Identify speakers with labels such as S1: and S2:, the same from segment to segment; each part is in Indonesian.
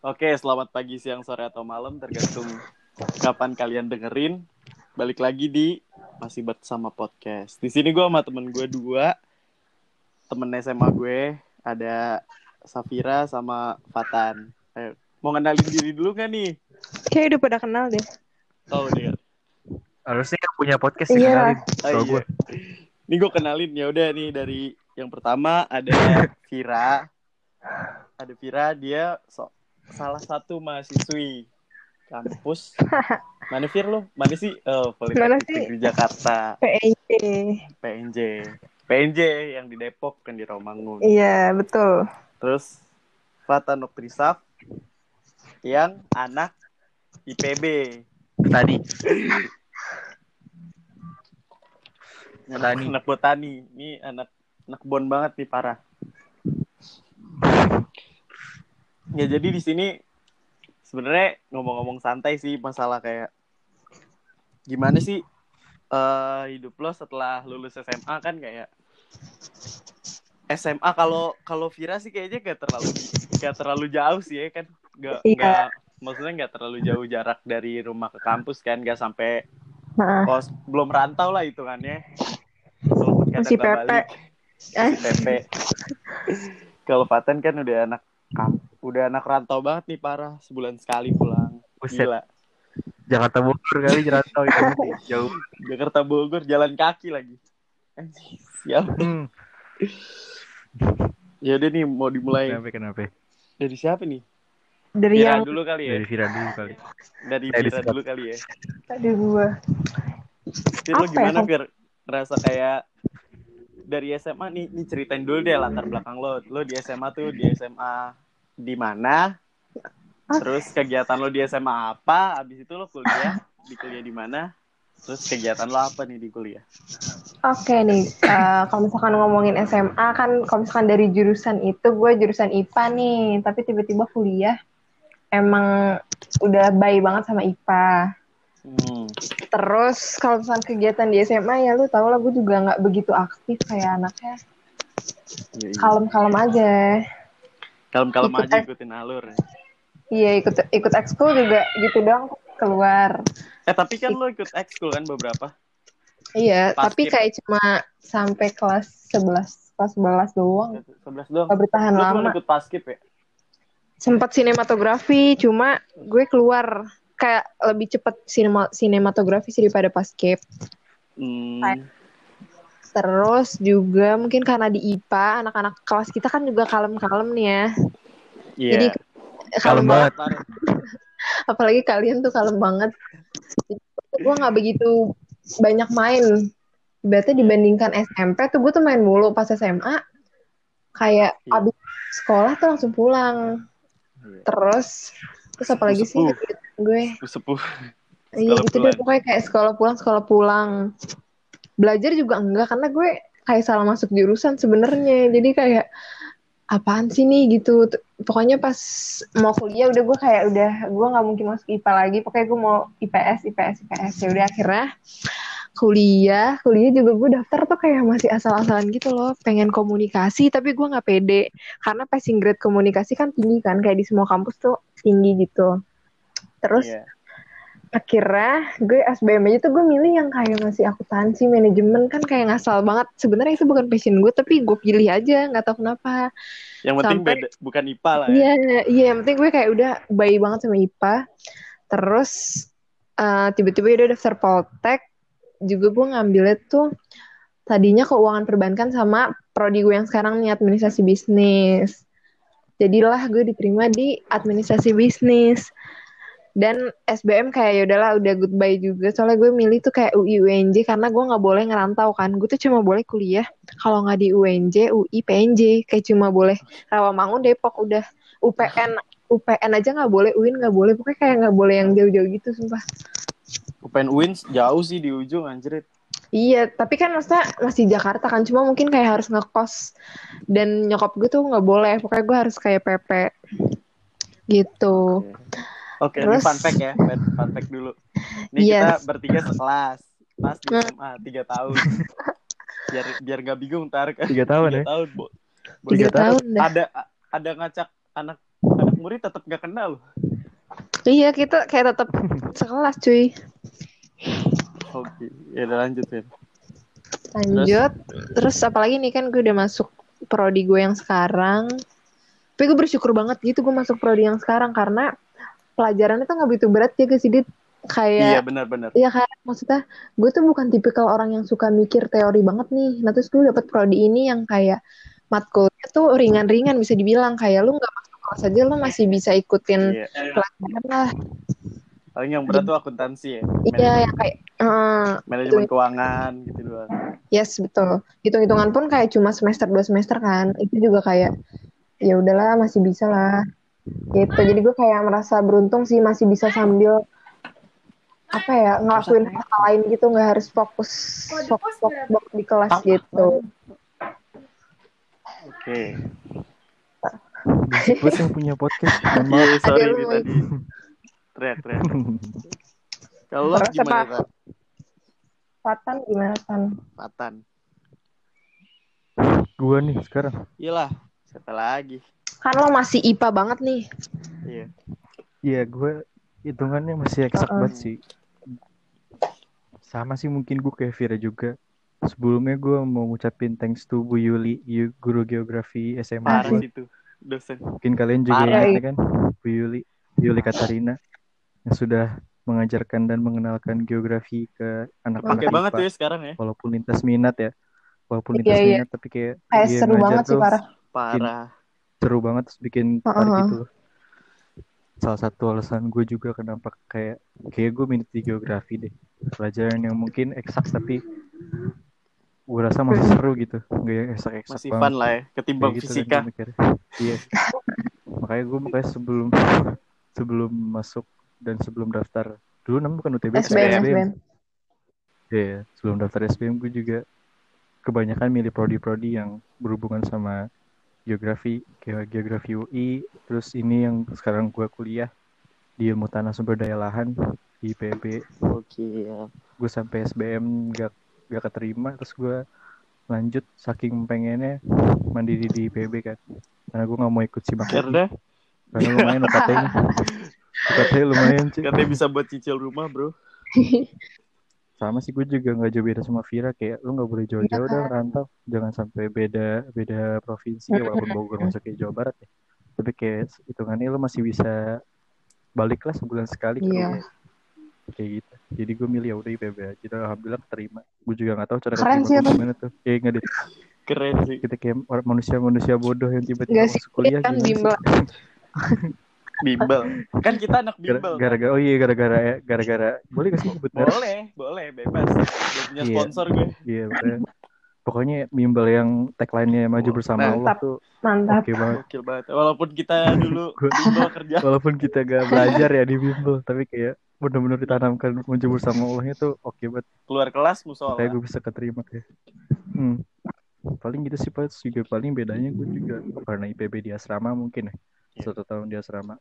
S1: Oke, selamat pagi, siang, sore, atau malam, tergantung kapan kalian dengerin. Balik lagi di masih bersama podcast. Di sini gue sama temen gue dua, temen SMA gue ada Safira sama Fatan. Ayo, mau kenalin diri dulu gak nih?
S2: Kayak udah pada kenal deh.
S1: Oh, dia.
S3: Harusnya yang punya podcast sih
S2: Iya.
S3: kenalin.
S1: Oh, iya.
S3: gue
S1: Ini gue kenalin ya udah nih dari yang pertama ada Vira. Ada Vira, dia so- salah satu mahasiswi kampus. Mana Vir lo? Mana sih? Oh, Politeknik? Negeri Jakarta,
S2: PNJ.
S1: PNJ. PNJ yang di Depok kan di Romangun.
S2: Iya, betul.
S1: Terus Fata Nokrisaf yang anak IPB.
S3: tadi
S1: anak
S3: botani.
S1: Ini anak anak bon banget nih parah. Ya jadi di sini sebenarnya ngomong-ngomong santai sih masalah kayak gimana sih eh hidup lo setelah lulus SMA kan kayak SMA kalau kalau Vira sih kayaknya gak terlalu gak terlalu jauh sih ya kan gak,
S2: Iya.
S1: gak maksudnya gak terlalu jauh jarak dari rumah ke kampus kan gak sampai
S2: Nah,
S1: kos belum rantau lah hitungannya. Walaupun
S2: Masih
S1: nggak
S2: eh,
S1: Masih pepe. Kalau Paten kan udah anak kamp- udah anak rantau banget nih parah sebulan sekali pulang
S3: Buset.
S1: gila
S3: Jakarta Bogor kali jerantau itu jauh.
S1: Jakarta Bogor jalan kaki lagi siap
S3: Hmm.
S1: ya udah nih mau dimulai
S3: Kenapa kenapa?
S1: dari siapa nih
S2: dari
S1: Vira
S2: yang
S1: dulu kali ya
S3: Dari Vira dulu kali.
S1: dari
S3: Dari
S1: Vira
S3: siapa?
S1: dulu kali ya
S2: tadi gua.
S1: Fir lo
S2: Apa ya,
S1: gimana? Fir ngerasa kayak dari SMA nih, nih ceritain dulu deh latar belakang lo lo di SMA tuh di SMA di mana terus kegiatan lo di SMA apa abis itu lo kuliah di kuliah di mana terus kegiatan lo apa nih di kuliah
S2: Oke nih, eh, kalau misalkan ngomongin SMA kan, kalau misalkan dari jurusan itu gue jurusan IPA nih, tapi tiba-tiba kuliah emang udah baik banget sama IPA.
S1: hmm.
S2: Terus kalau misalkan kegiatan di SMA ya lu tau lah gue juga nggak begitu aktif kayak anaknya,
S1: iya, iya.
S2: kalem-kalem aja.
S1: Kalem-kalem aja ikutin alur
S2: Iya ikut ikut ekskul juga gitu dong keluar.
S1: eh tapi kan lo ikut ekskul kan beberapa
S2: Iya,
S1: Pas
S2: tapi
S1: skip.
S2: kayak cuma sampai kelas 11, kelas 11 doang.
S1: 11 doang
S2: Gak bertahan
S1: lo
S2: lama.
S1: ikut paskip ya
S2: Sempat sinematografi, cuma gue keluar kayak lebih cepet sinema sinematografi sih daripada paskip.
S1: hmm.
S2: Terus juga mungkin karena di IPA, anak-anak kelas kita kan juga kalem-kalem nih ya.
S1: Iya.
S2: Jadi
S3: Kalem banget.
S1: Parah.
S2: Apalagi kalian tuh kalem banget. Jadi, gue nggak begitu banyak main. Berarti dibandingkan SMP tuh gue tuh main mulu pas SMA. Kayak
S1: Iya.
S2: abis sekolah tuh langsung pulang.
S1: Iya.
S2: Terus terus apalagi sih gue
S1: sepuh
S2: iya gitu deh pokoknya kayak sekolah pulang sekolah pulang belajar juga enggak karena gue kayak salah masuk jurusan sebenarnya. Jadi kayak apaan sih nih? gitu. Pokoknya pas mau kuliah udah gue kayak udah gue nggak mungkin masuk IPA lagi. Pokoknya gue mau IPS IPS IPS ya udah akhirnya kuliah. Kuliah juga gue daftar tuh kayak masih asal-asalan gitu loh. Pengen komunikasi tapi gue nggak pede. Karena passing grade komunikasi kan tinggi kan kayak di semua kampus tuh tinggi gitu. Terus
S1: Iya.
S2: Akhirnya gue SBM aja tuh gue milih yang kayak masih akuntansi manajemen kan kayak ngasal banget. Sebenarnya itu bukan passion gue tapi gue pilih aja nggak tahu kenapa.
S1: Yang penting
S2: Sampai-
S1: beda bukan IPA lah ya.
S2: Iya iya yang penting gue kayak udah bayi banget sama IPA terus eh, tiba-tiba udah daftar Poltek juga gue ngambilnya tuh tadinya keuangan perbankan sama prodi gue yang sekarang nih administrasi bisnis. Jadilah gue diterima di administrasi bisnis dan SBM kayak ya udahlah udah goodbye juga. Soalnya gue milih tuh kayak UI UNJ karena gue nggak boleh ngerantau kan. Gue tuh cuma boleh kuliah kalau nggak di UNJ UI PNJ kayak cuma boleh Rawamangun Depok udah. UPN UPN aja nggak boleh UIN nggak boleh. Pokoknya kayak nggak boleh yang jauh-jauh gitu sumpah.
S1: UPN UIN jauh sih di ujung anjir
S2: iya tapi kan maksudnya masih Jakarta kan cuma mungkin kayak harus ngekos. Dan nyokap gue tuh nggak boleh pokoknya gue harus kayak PP gitu
S1: Oke, ini
S2: Terus-
S1: fun fact ya, fun, fun fact dulu. Ini kita
S2: Yes.
S1: bertiga sekelas, pas di
S2: Hmm.
S1: SMA tiga tahun. Biar biar gak bingung ntar kan.
S3: Tiga tahun ya.
S1: Tiga tahun, Bo. Bo-
S2: tiga
S3: Tiga tahun.
S1: Ada ada ngacak anak murid tetap gak kenal loh.
S2: Iya kita kayak tetap sekelas cuy.
S1: Oke, ya udah lanjut ya.
S2: Lanjut. Terus, apalagi nih kan gue udah masuk prodi gue yang sekarang. Tapi gue bersyukur banget gitu gue masuk prodi yang sekarang karena pelajarannya tuh nggak begitu berat ya guys. Jadi
S1: Iya
S2: kayak
S1: benar-benar.
S2: Iya kan, maksudnya gue tuh bukan tipikal orang yang suka mikir teori banget nih. Nah terus gue dapet prodi ini yang kayak matkulnya tuh ringan-ringan bisa dibilang kayak lu nggak masuk kelas aja lu masih bisa ikutin
S1: Iya.
S2: pelajaran lah.
S1: Paling yang berat tuh akuntansi ya.
S2: Iya yang kayak eh,
S1: Manajemen keuangan gitu doang.
S2: yes betul. Hitung-hitungan pun kayak cuma semester dua semester kan. Itu juga kayak ya udahlah masih bisa lah. Gitu. Jadi gue kayak merasa beruntung sih masih bisa sambil apa ya ngelakuin hal lain gitu nggak harus fokus fokus, fokus, fokus di kelas gitu.
S1: Oke.
S3: Berisik banget yang punya podcast.
S1: Iya, sorry tadi. Teriak-teriak. Kalau lo
S2: Terus
S1: gimana,
S2: apa?
S1: Rat?
S2: Fatan gimana Tan?
S1: Patan.
S3: Gua nih sekarang.
S1: Iyalah, siapa lagi?
S2: Kan lo masih IPA banget nih.
S1: Iya.
S3: Iya, gue hitungannya masih eksak
S2: Uh-uh.
S3: banget sih. Sama sih mungkin gue kayak Vira juga. Sebelumnya gue mau ngucapin thanks to Bu Yuli, Yu- guru geografi SMA
S1: Parah
S3: gue.
S1: tuh dosen.
S3: Mungkin kalian juga
S1: Parah.
S3: ingat ya kan, Bu Yuli, Yuli Katarina yang sudah mengajarkan dan mengenalkan geografi ke anak-anak
S1: Pakai banget ya sekarang ya.
S3: Walaupun lintas minat ya, walaupun
S2: Iya,
S3: lintas
S2: iya.
S3: minat tapi kayak
S2: Kayak
S3: dia
S2: seru banget sih parah.
S1: Parah.
S3: Seru banget terus bikin tertarik
S2: Uh-uh.
S3: gitu loh. Salah satu alasan gue juga kenapa kayak kayak gue minat di geografi deh. Pelajaran yang mungkin eksak tapi gue rasa masih seru gitu. Gak yang eksak-eksak
S1: Masih
S3: banget.
S1: fun lah ya ketimbang
S3: Kayak gitu kan
S1: fisika.
S3: gue mikir. Iya. makanya gue makanya sebelum sebelum masuk dan sebelum daftar dulu namanya bukan UTB
S2: SBM, SBM.
S3: Iya, sebelum daftar SBM gue juga kebanyakan milih prodi-prodi yang berhubungan sama geografi, kayak geografi UI, terus ini yang sekarang gue kuliah di ilmu tanah sumber daya lahan di IPB.
S1: Oke. ya.
S3: Gue sampai SBM gak gak keterima, terus gue lanjut saking pengennya mandiri di IPB kan, karena gue nggak mau ikut simak
S1: Karena
S3: karena lumayan UKT-nya, UKT-nya lumayan sih.
S1: katanya bisa buat cicil rumah, Bro.
S3: sama sih gue juga nggak jauh beda sama Vira kayak lu nggak boleh jauh-jauh
S2: Iya,
S3: dah rantau. Jangan sampai beda beda provinsi ya walaupun Bogor masuk ke Jawa Barat ya. Tapi kayak hitungannya lu masih bisa balik lah sebulan sekali ke
S2: Iya.
S3: rumah. Kayak gitu. Jadi gue milih ya udah IPB aja dan alhamdulillah terima gue juga nggak tahu cara
S2: Keren sih
S3: gimana tuh. Kayak nggak deh.
S1: Keren sih.
S3: kita kayak orang manusia-manusia bodoh yang tiba-tiba masuk kuliah
S2: kan
S3: gimana sih?
S2: bimbel.
S1: Bimbel. Kan kita anak bimbel.
S3: gara-gara oh iya gara-gara gara-gara boleh gak sih sebut merek?
S1: Boleh, boleh, bebas. Gue punya
S3: Iya.
S1: sponsor gue.
S3: iya pokoknya, pokoknya bimbel yang tagline-nya maju bersama
S1: Nah,
S3: Allah tuh
S2: Mantap.
S3: oke banget
S1: Gokil banget. Walaupun kita dulu bimbel kerja.
S3: walaupun kita gak belajar ya di bimbel tapi kayak benar-benar ditanamkan menjemur sama Allahnya tuh oke banget
S1: Keluar kelas musola.
S3: kayak gue bisa keterima kayak hmm. paling gitu sih pas juga paling bedanya gue juga karena IPB di asrama mungkin ya
S1: Iya.
S3: satu tahun di asrama.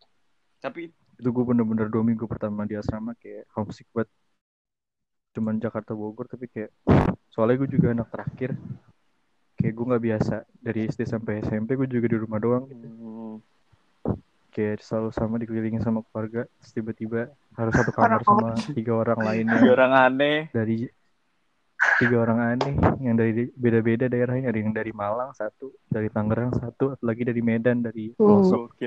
S1: Tapi
S3: itu gue bener-bener dua minggu pertama di asrama kayak homesick banget. Cuman Jakarta Bogor tapi kayak soalnya gue juga anak terakhir. Kayak gue nggak biasa dari SD sampai SMP gue juga di rumah doang
S1: hmm,
S3: kayak selalu sama dikelilingin sama keluarga tiba-tiba harus satu kamar sama tiga orang lainnya
S1: tiga orang aneh.
S3: dari tiga orang aneh yang dari beda-beda daerahnya. Ada yang dari Malang satu. Dari Tangerang satu. Atau lagi dari Medan dari
S2: Uh.
S3: pelosok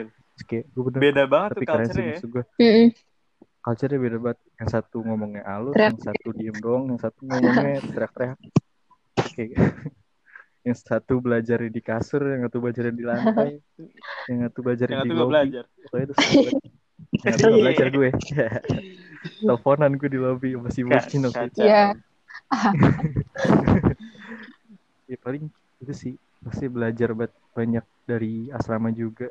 S3: kayak gue bener
S1: Beda banget
S3: tapi
S1: tuh
S3: keren sih
S1: culture ya.
S3: gue culture-nya beda banget. Yang satu ngomongnya halus
S2: Teriak.
S3: yang satu diem doang yang satu ngomongnya teriak-teriak. Kayak yang satu belajar di kasur yang satu belajar di lantai yang satu belajar
S1: Yang
S3: di lobby
S1: belajar.
S3: pokoknya itu yang satu nggak belajar gue. Teleponan gue di lobby masih bocin waktu itu.
S2: Iya.
S3: ya paling itu sih pasti belajar banyak dari asrama juga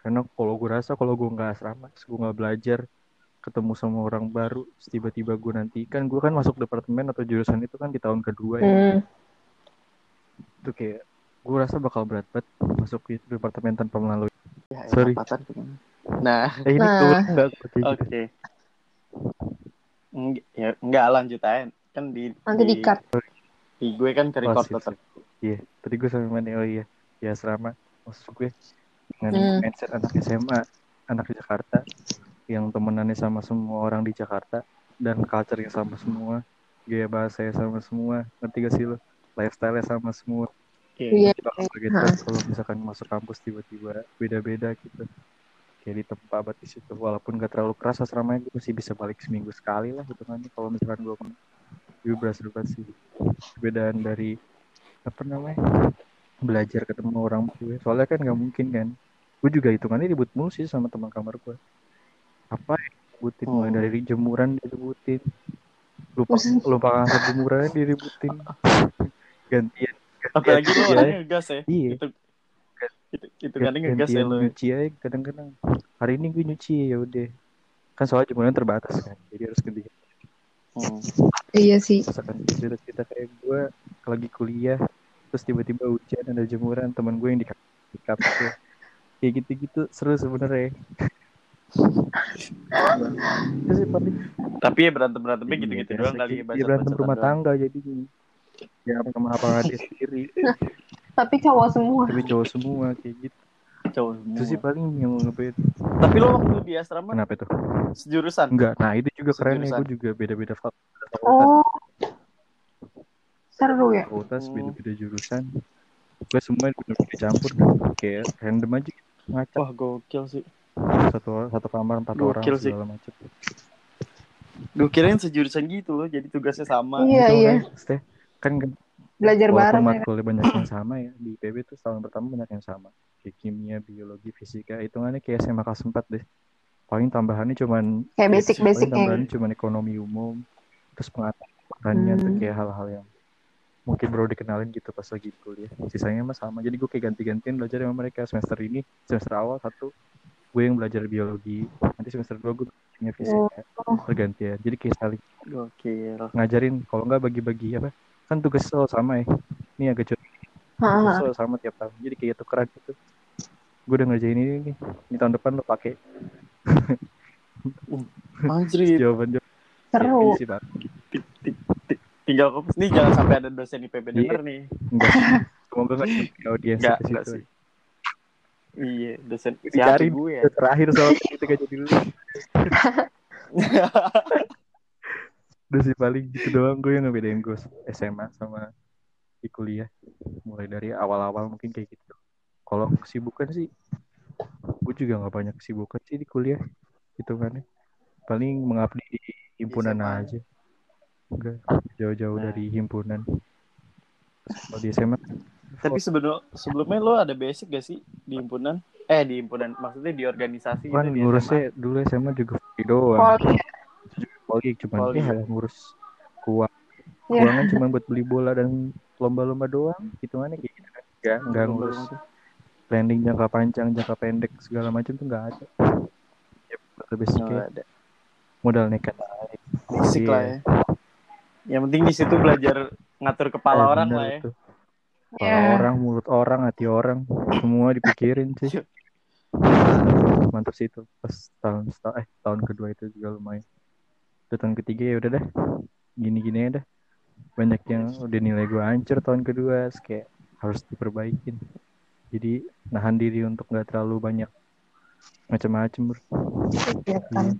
S3: karena kalau gue rasa kalau gue nggak asrama gue nggak belajar ketemu sama orang baru tiba-tiba gue nanti kan gue kan masuk departemen atau jurusan itu kan di tahun kedua ya
S2: Hmm.
S3: itu kayak gue rasa bakal berat banget masuk di departemen tanpa melalui
S1: Ya,
S3: Sorry.
S1: Patan ke mana? Nah,
S3: eh ini
S2: Nah.
S3: tuh nggak
S1: oke. Eng- ya enggak lanjut aja. Kan di
S2: Nanti di cut.
S1: Di gue kan ke
S3: Oh,
S1: record
S3: sip,
S1: tetap.
S3: Iya, tadi gue sama mana oh iya, di asrama maksud gue dengan
S2: Hmm.
S3: mindset anak SMA anak di Jakarta yang temenannya sama semua orang di Jakarta dan culture-nya sama semua gaya bahasanya sama semua ngerti gak sih lo lifestyle sama semua
S2: Iya.
S3: Jadi kaget
S2: Ha.
S3: banget kalau misalkan masuk kampus tiba-tiba beda-beda gitu kayak di tempat banget di situ walaupun gak terlalu keras asramanya gue masih bisa balik seminggu sekali lah gitu kan kalau misalkan gue gue berasa banget sih. Perbedaan dari apa namanya belajar ketemu orang gue soalnya kan nggak mungkin kan. Gue juga hitungannya ribut mulu sih sama teman kamar gue apa ya ributin mulai
S1: Hmm.
S3: dari jemuran diributin lupa lupa ngangkat jemurannya diributin gantian.
S1: Apalagi lo
S3: Iya.
S1: orangnya ngegas ya.
S3: Iya.
S1: Itu itu itu kadang ngegas ya lo.
S3: nyuci aja kadang-kadang. Hari ini gue nyuci ya udah. Kan soalnya jemuran terbatas kan jadi harus ganti
S1: Hmm.
S2: Iya sih.
S3: misalkan cerita cerita kayak gue lagi kuliah terus tiba-tiba hujan ada jemuran teman gue yang di tuh. kayak gitu-gitu seru sebenarnya paling
S1: Tapi ya berantem berantemnya gitu-gitu
S3: Iya,
S1: doang kali ya
S3: gitu. Iya, berantem rumah tangga jadi ya sama apa dia sendiri
S2: Tapi cowok semua.
S3: tapi cowok semua kayak gitu
S1: Cowok
S3: itu sih
S1: semua.
S3: paling yang ngebet
S1: Tapi lo waktu di asrama
S3: kenapa itu
S1: sejurusan.
S3: enggak nah itu juga keren ya
S1: Sejurusan.
S3: gue juga beda-beda fak- fakultas
S2: Oh. Seru ya.
S3: fakultas
S1: Hmm.
S3: beda-beda jurusan gue semua bener-bener campur kan kayak random aja gitu. ngacak
S1: Wah gokil sih.
S3: satu satu kamar empat
S1: Gokil
S3: orang
S1: sih.
S3: segala macam
S1: Gue kirain sejurusan gitu loh, jadi tugasnya sama.
S2: Iya,
S3: Gitu,
S2: iya.
S3: kan. Kan
S2: Belajar
S3: walaupun
S2: bareng ya.
S3: matkulnya banyak yang sama ya di IPB tuh tahun pertama banyak yang sama kayak kimia biologi fisika hitungannya kayak SMA kelas 4 deh paling tambahannya cuman
S2: Kayak
S3: paling
S2: basic-basicnya.
S3: tambahannya cuman ekonomi umum terus pengetahuannya tuh
S2: Hmm.
S3: kayak hal-hal yang mungkin baru dikenalin gitu pas lagi kuliah sisanya mah sama jadi gue kayak ganti-gantian belajar sama mereka semester ini semester awal satu gue yang belajar biologi nanti semester dua gue punya fisika
S2: Oh.
S3: pergantian jadi kayak saling
S1: Gokil.
S3: ngajarin kalau nggak bagi-bagi apa kan tugas selalu sama ya. Ini agak curhat selalu sama tiap tahun. Jadi kayak tukeran gitu. Gue udah ngerjain ini nih. Ini tahun depan lo pakai.
S1: Anjir,
S3: jawaban jawaban
S2: Seru.
S3: sih pak.
S1: Tinggal kopus nih jangan sampai ada dosen IPB
S3: Iya.
S1: denger nih.
S3: enggak semoga nggak nyampe audiens
S1: Enggak, enggak sih. Iya, dosen siapa gue ya.
S3: terakhir itu gak jadi dulu udah sih paling gitu doang gue yang ngebedain gue SMA sama di kuliah mulai dari awal-awal mungkin kayak gitu kalau kesibukan sih gue juga nggak banyak kesibukan sih di kuliah gitu kan paling mengabdi di himpunan
S1: SMA.
S3: aja enggak jauh-jauh
S1: Nah.
S3: dari himpunan kalau di SMA
S1: Tapi sebelum sebelumnya lo ada basic gak sih di himpunan? Eh di himpunan maksudnya di organisasi
S3: kan
S1: gitu di
S3: ngurusnya dulu SMA juga doang
S2: Poli.
S3: Poli cuman
S1: Poli.
S3: ya ngurus kuah
S2: Ya.
S3: Keuangan cuma buat beli bola dan lomba-lomba doang hitungannya kayak gitu kan enggak
S1: SMA.
S3: enggak ngurus planning jangka panjang jangka pendek segala macam tuh enggak ada ya betul
S1: Oh,
S3: basicnya
S1: ada.
S3: modal nekat aja.
S1: Basic
S3: Iya.
S1: lah ya. Yang penting di situ belajar ngatur kepala
S3: Eh,
S1: orang lah ya.
S3: itu. Kepala
S2: Ya.
S3: orang mulut orang hati orang semua dipikirin sih
S1: Iya.
S3: mantap sih itu pas tahun eh tahun kedua itu juga lumayan Udah tahun ketiga ya udah dah gini-gini aja dah banyak yang udah nilai gue hancur tahun kedua kayak harus diperbaikin jadi nahan diri untuk nggak terlalu banyak macam-macam bro.
S2: Kan.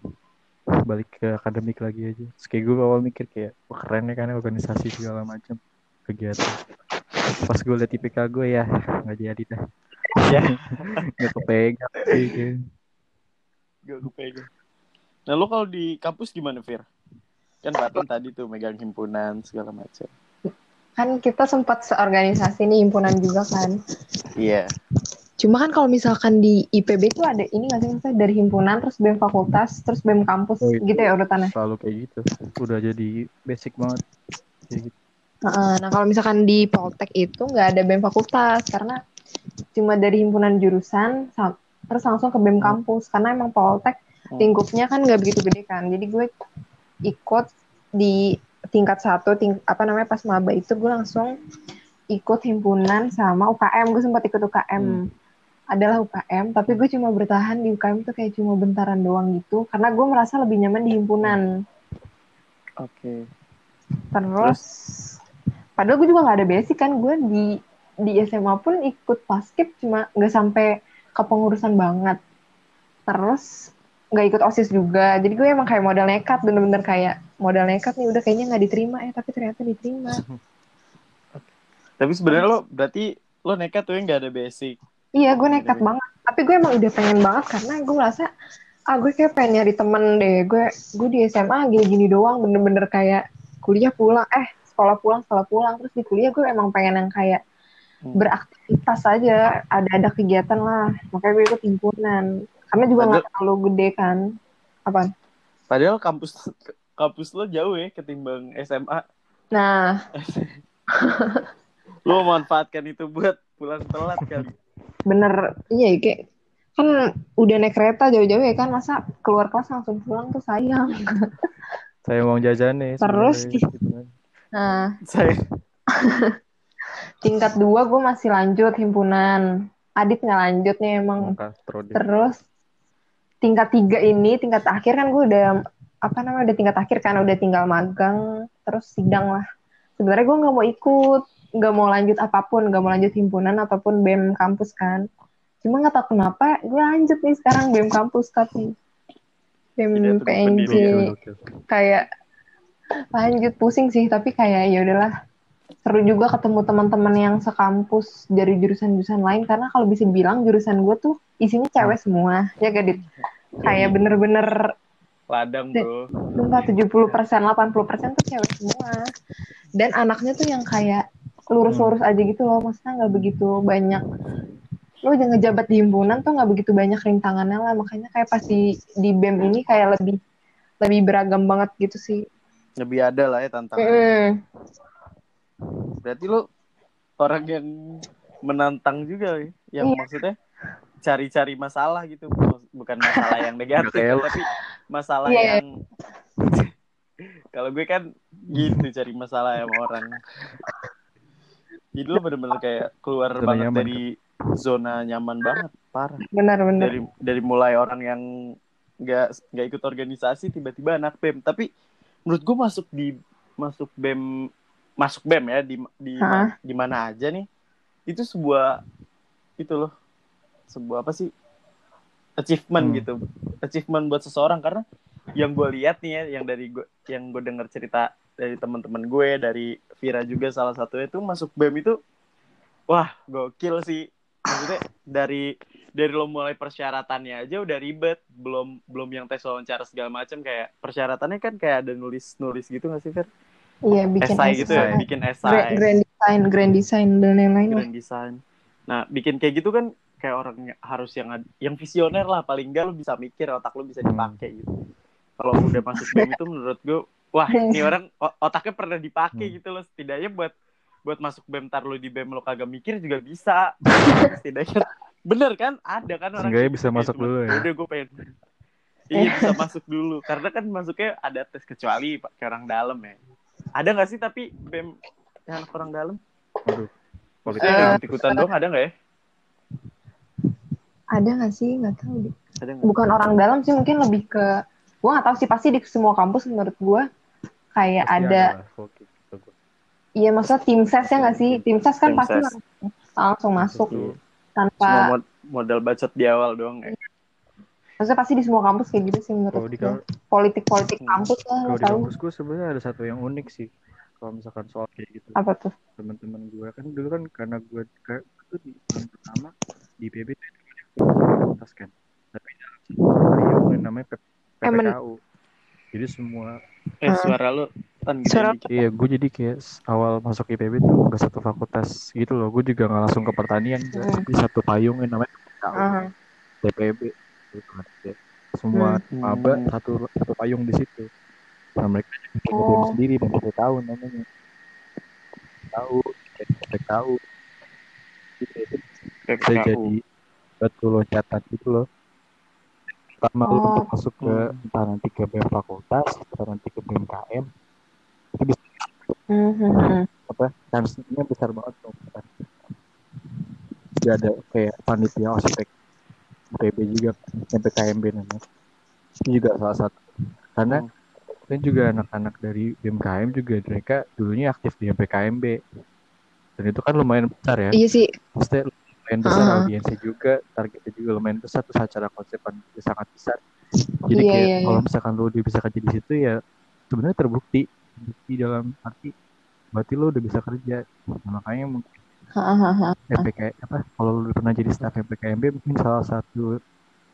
S3: Iya. balik ke akademik lagi aja terus kayak gue awal mikir kayak wah keren ya kan organisasi segala macam kegiatan pas gue liat IPK gue ya nggak jadi dah
S1: Ya.
S3: nggak kepegang sih kayak.
S1: Gak kepegang. Nah lo kalau di kampus gimana Fir? Kan Patin tadi tuh megang himpunan segala macam.
S2: Kan kita sempat seorganisasi nih himpunan juga kan.
S1: Iya.
S2: Cuma kan kalau misalkan di IPB tuh ada ini nggak sih maksudnya dari himpunan terus BEM fakultas terus BEM kampus
S3: Oh, itu
S2: gitu ya urutannya.
S3: selalu kayak gitu udah jadi basic banget kayak gitu
S2: Heeh, Nah kalau misalkan di Poltek itu nggak ada BEM fakultas karena cuma dari himpunan jurusan sam- terus langsung ke BEM kampus karena emang Poltek. Lingkupnya kan nggak begitu gede kan. Jadi gue ikut di tingkat satu ting apa namanya pas maba itu gue langsung ikut himpunan sama UKM gue sempat ikut UKM
S3: Hmm.
S2: adalah UKM tapi gue cuma bertahan di UKM tuh kayak cuma bentaran doang gitu. Karena gue merasa lebih nyaman di himpunan.
S1: Oke.
S2: terus padahal gue juga nggak ada basic kan. Gue di di SMA pun ikut paskib cuma nggak sampai kepengurusan banget. Terus nggak ikut osis juga. Jadi gue emang kayak modal nekat bener-bener kayak modal nekat nih udah kayaknya nggak diterima ya tapi ternyata diterima.
S1: Tapi sebenarnya lo berarti lo nekat tuh yang gak ada basic.
S2: iya gue nekat banget. Tapi gue emang udah pengen banget karena gue merasa ah gue kayak pengen nyari temen deh. Gue gue di SMA gini-gini doang bener-bener kayak kuliah pulang eh sekolah pulang sekolah pulang. Terus di kuliah gue emang pengen yang kayak
S1: Hmm.
S2: beraktivitas aja ada ada kegiatan lah. Makanya gue ikut himpunan karena juga nggak terlalu gede kan apa
S1: Padahal kampus kampus lo jauh ya ketimbang SMA.
S2: nah
S1: Lo manfaatkan itu buat pulang telat kali.
S2: bener iya kayak kan udah naik kereta jauh-jauh ya kan masa keluar kelas langsung pulang tuh sayang
S3: Saya uang jajan nih.
S2: Terus
S3: sebenarnya, gitu kan.
S2: nah
S1: Saya
S2: tingkat dua gue masih lanjut himpunan Adit nggak lanjut nih emang terus tingkat tiga ini tingkat akhir kan gue udah apa namanya udah tingkat akhir kan udah tinggal magang terus sidang lah. Sebenarnya gue nggak mau ikut nggak mau lanjut apa pun nggak mau lanjut himpunan ataupun bem kampus kan. Cuma nggak tahu kenapa gue lanjut nih sekarang bem kampus tapi bem PNJ
S3: oke.
S2: kayak lanjut pusing sih tapi kayak ya udahlah seru juga ketemu teman-teman yang sekampus dari jurusan-jurusan lain karena kalau bisa dibilang jurusan gue tuh isinya cewek semua ya gak Dit? kayak bener-bener
S1: ladang bro.
S2: sumpah 70 persen 80 persen tuh cewek semua dan anaknya tuh yang kayak lurus-lurus aja gitu loh maksudnya nggak begitu banyak lo jangan ngejabat di himpunan tuh nggak begitu banyak rintangannya lah makanya kayak pasti di bem ini kayak lebih lebih beragam banget gitu sih
S1: Lebih ada lah ya tantangan.
S2: Mm.
S1: Berarti lo orang yang menantang juga ya. Yang
S2: Iya.
S1: maksudnya cari-cari masalah gitu. Bukan masalah yang negatif, tapi masalah
S2: Iya, iya.
S1: yang kalau gue kan gitu cari masalah sama orang. Jadi lo bener-bener kayak keluar
S3: Zona
S1: banget
S3: nyaman,
S1: dari zona nyaman banget, parah.
S2: benar-benar
S1: Dari dari mulai orang yang nggak nggak ikut organisasi tiba-tiba anak bem. Tapi menurut gue masuk di masuk bem masuk bem ya di di
S2: Hah?
S1: di mana aja nih itu sebuah itu loh sebuah apa sih achievement
S3: Hmm.
S1: gitu achievement buat seseorang karena yang gue lihat nih ya yang dari gue yang gue dengar cerita dari teman-teman gue dari Vira juga salah satunya itu masuk bem itu wah gokil sih maksudnya dari dari lo mulai persyaratannya aja udah ribet belum belum yang tes wawancara segala macam kayak persyaratannya kan kayak ada nulis nulis gitu nggak sih Vir?
S2: Iya bikin
S1: esai gitu ya bikin esai
S2: grand design grand design dan lain-lain lah
S1: grand design. Nah, bikin kayak gitu kan kayak orang yang- harus yang ad- yang visioner lah paling enggak lu bisa mikir otak lu bisa dipakai gitu. Kalau udah masuk BEM itu menurut gue wah, ini orang otaknya pernah dipakai
S3: Hmm.
S1: gitu loh setidaknya buat buat masuk BEM tar lu di BEM lo kagak mikir juga bisa. setidaknya bener kan? Ada kan orang
S3: Seenggaknya
S1: kayak
S3: bisa
S1: gitu,
S3: masuk dulu ya.
S1: Udah gue pengen Iya bisa masuk dulu karena kan masuknya ada tes kecuali pakai orang dalam ya. Ada nggak sih tapi BEM yang anak orang dalam?
S3: Waduh. Politik
S1: Maksudnya
S2: Eh,
S1: ikut-ikutan doang ada nggak ya?
S2: ada nggak sih nggak tahu deh
S1: Ada nggak?
S2: bukan orang dalam sih mungkin lebih ke gue nggak tahu sih pasti di semua kampus menurut gue kayak
S3: Pasti
S2: ada
S3: gitu,
S2: iya maksudnya tim ses ya nggak sih tim ses kan
S1: Tim
S2: pasti
S1: ses.
S2: langsung, langsung masuk
S3: Pasti.
S1: Semua
S2: tanpa
S1: mod- modal bacot di awal doang ya.
S2: Maksudnya pasti di semua kampus kayak gitu sih menurut
S3: di
S2: gue
S3: kal-
S2: politik politik
S1: Hmm.
S2: kampus lah
S3: kalau di kampus gue sebenarnya ada satu yang unik sih. Kalau misalkan soal kayak gitu,
S2: apa tuh
S3: teman-teman gue kan dulu kan karena gue ke- itu di tahun pertama di PB itu ada fakultas kan. Tapi dalam yang namanya P-. PPKU. Jadi semua
S1: Eh
S2: Hmm.
S1: suara lu kan
S2: Suara-.
S3: Iya, gue jadi kayak awal masuk IPB tuh gak satu fakultas gitu loh. Gue juga gak langsung ke pertanian,
S2: Hmm.
S3: tapi satu payung yang namanya PPKU,
S2: Ah,
S3: TPB. Gitu Semua
S1: Hmm.
S3: maba satu satu payung di situ. Nah mereka punya
S2: Oh.
S3: Sendiri dan tidak tahu namanya. Tahu, jadi tahu. Itu bisa jadi batu loncatan gitu loh. Pertama
S2: Oh.
S3: untuk masuk ke
S1: Hmm.
S3: entah nanti ke BEM fakultas, entah nanti ke BEM KM, itu bisa
S2: hmm, hmm, hmm.
S3: apa chance-nya besar banget tuh Jadi ada kayak panitia ospek PB juga MPKMB namanya. Itu juga salah satu. Karena
S1: Hmm.
S3: kan juga anak-anak dari BMKM juga mereka dulunya aktif di MPKMB dan itu kan lumayan besar ya.
S2: Iya sih.
S3: Maksudnya lumayan besar
S2: Ah.
S3: audiensnya juga targetnya juga lumayan besar terus acara konsepan juga sangat besar. Jadi
S2: Iya,
S3: kayak
S2: iya,
S3: kalau
S2: iya.
S3: misalkan lo udah bisa kerja di situ ya sebenarnya terbukti. Terbukti dalam arti berarti lo udah bisa kerja. Nah, makanya mungkin FPK apa kalau udah pernah jadi staff FPKMB mungkin salah satu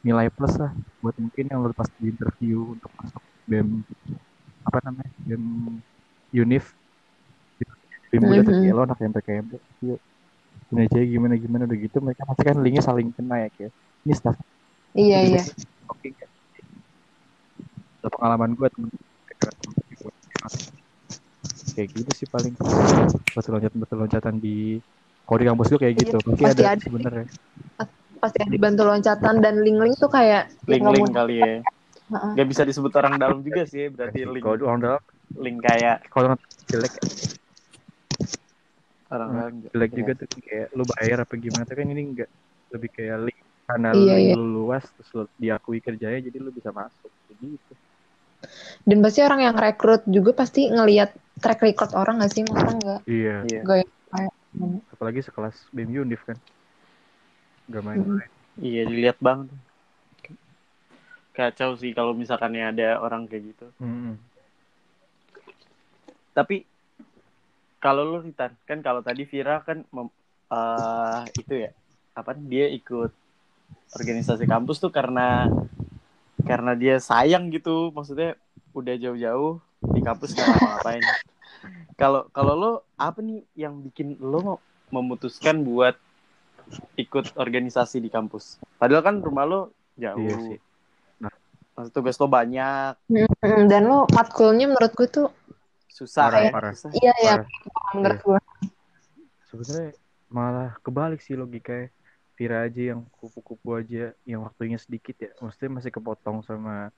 S3: nilai plus lah buat mungkin yang lo pas di interview untuk masuk BEM apa namanya BEM Unif. BEM udah
S2: Mhm.
S3: kayak lo anak yuk ini aja gimana gimana udah gitu mereka pasti kan linknya saling kena ya kayak ini staff.
S2: Iya, iya.
S3: oke pengalaman gue temen kayak gitu sih paling. Batu loncatan batu loncatan di kalau di kampus gue kayak gitu pasti,
S2: Pasti
S3: ada,
S2: ada.
S3: sebenarnya
S2: Pasti ada dibantu loncatan dan link-link tuh kayak nggak
S1: Link-link kali ya.
S2: Heeh.
S1: Gak bisa disebut orang dalam juga sih, berarti link
S3: kalau orang dalam
S1: link kayak
S3: kalau orang jelek
S1: orang dalam.
S3: jelek juga tuh kayak lu bayar apa gimana tapi kan ini enggak lebih kayak link karena
S2: Iya,
S3: link
S2: iya.
S3: lu luas terus lu diakui kerjanya jadi lu bisa masuk jadi gitu
S2: Dan pasti orang yang rekrut juga pasti ngelihat track record orang nggak sih? Masa nggak
S3: iya
S1: Iya.
S2: nggak yang kayak hmm,
S3: apalagi sekelas BEM Unif kan gak main-main
S1: Iya, dilihat bang. Kacau sih kalau misalkan ya ada orang kayak gitu.
S3: Mm-mm.
S1: Tapi kalau lu Ritan, kan kalau tadi Vira kan mem- eh, itu ya, apa dia ikut organisasi kampus tuh karena karena dia sayang gitu, maksudnya udah jauh-jauh di kampus nggak ngapa-ngapain. Kalau kalau lo apa nih yang bikin lo mau memutuskan buat ikut organisasi di kampus? Padahal kan rumah lo jauh.
S3: Iya sih.
S1: Maksud tugas lo banyak,
S2: dan lo matkulnya menurut gue tuh
S1: susah
S3: Parah,
S1: ya.
S3: parah.
S1: Susah.
S2: iya ya
S3: Parah.
S2: menurut gue.
S3: sebenarnya malah kebalik sih logikanya Vira aja yang kupu-kupu aja yang waktunya sedikit ya maksudnya masih kepotong sama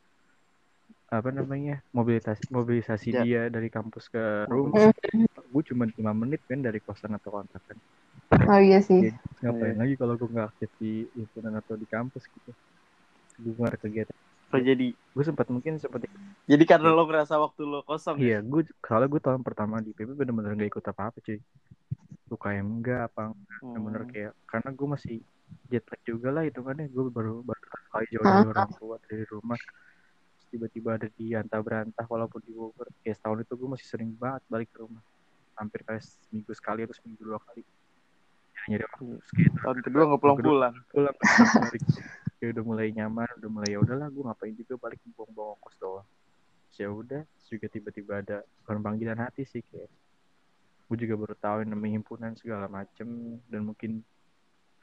S3: apa namanya mobilisasi mobilisasi
S1: Ya.
S3: dia dari kampus ke rumah gue cuma lima menit kan dari kosan atau kontrakan
S2: Oh iya sih.
S3: ngapain
S1: Iya.
S3: lagi kalau gue nggak aktif di himpunan atau di kampus gitu gue nggak ada kegiatan
S1: Oh, jadi
S3: gue sempat mungkin seperti
S1: jadi karena lo ngerasa waktu lo kosong. ya?
S3: iya gue soalnya gue tahun pertama di PP bener-bener gak ikut apa-apa cuy UKM enggak apa
S1: Hmm.
S3: bener-bener kayak karena gue masih jet lag juga lah itu kan ya gue baru baru kali jauh dari orang tua dari rumah tiba-tiba ada di antah berantah walaupun di Bogor. Kayak setahun itu gue masih sering banget balik ke rumah. Hampir kayak seminggu sekali atau seminggu dua kali. Ya, nyari waktu kayak
S1: Tahun kedua nggak pulang-pulang.
S3: pulang. balik kayak udah mulai nyaman udah mulai ya udahlah gue ngapain juga balik buang-buang ongkos doang. Terus ya udah juga tiba-tiba ada bukan panggilan hati sih kayak gue juga baru tahu yang namanya himpunan segala macem. Dan mungkin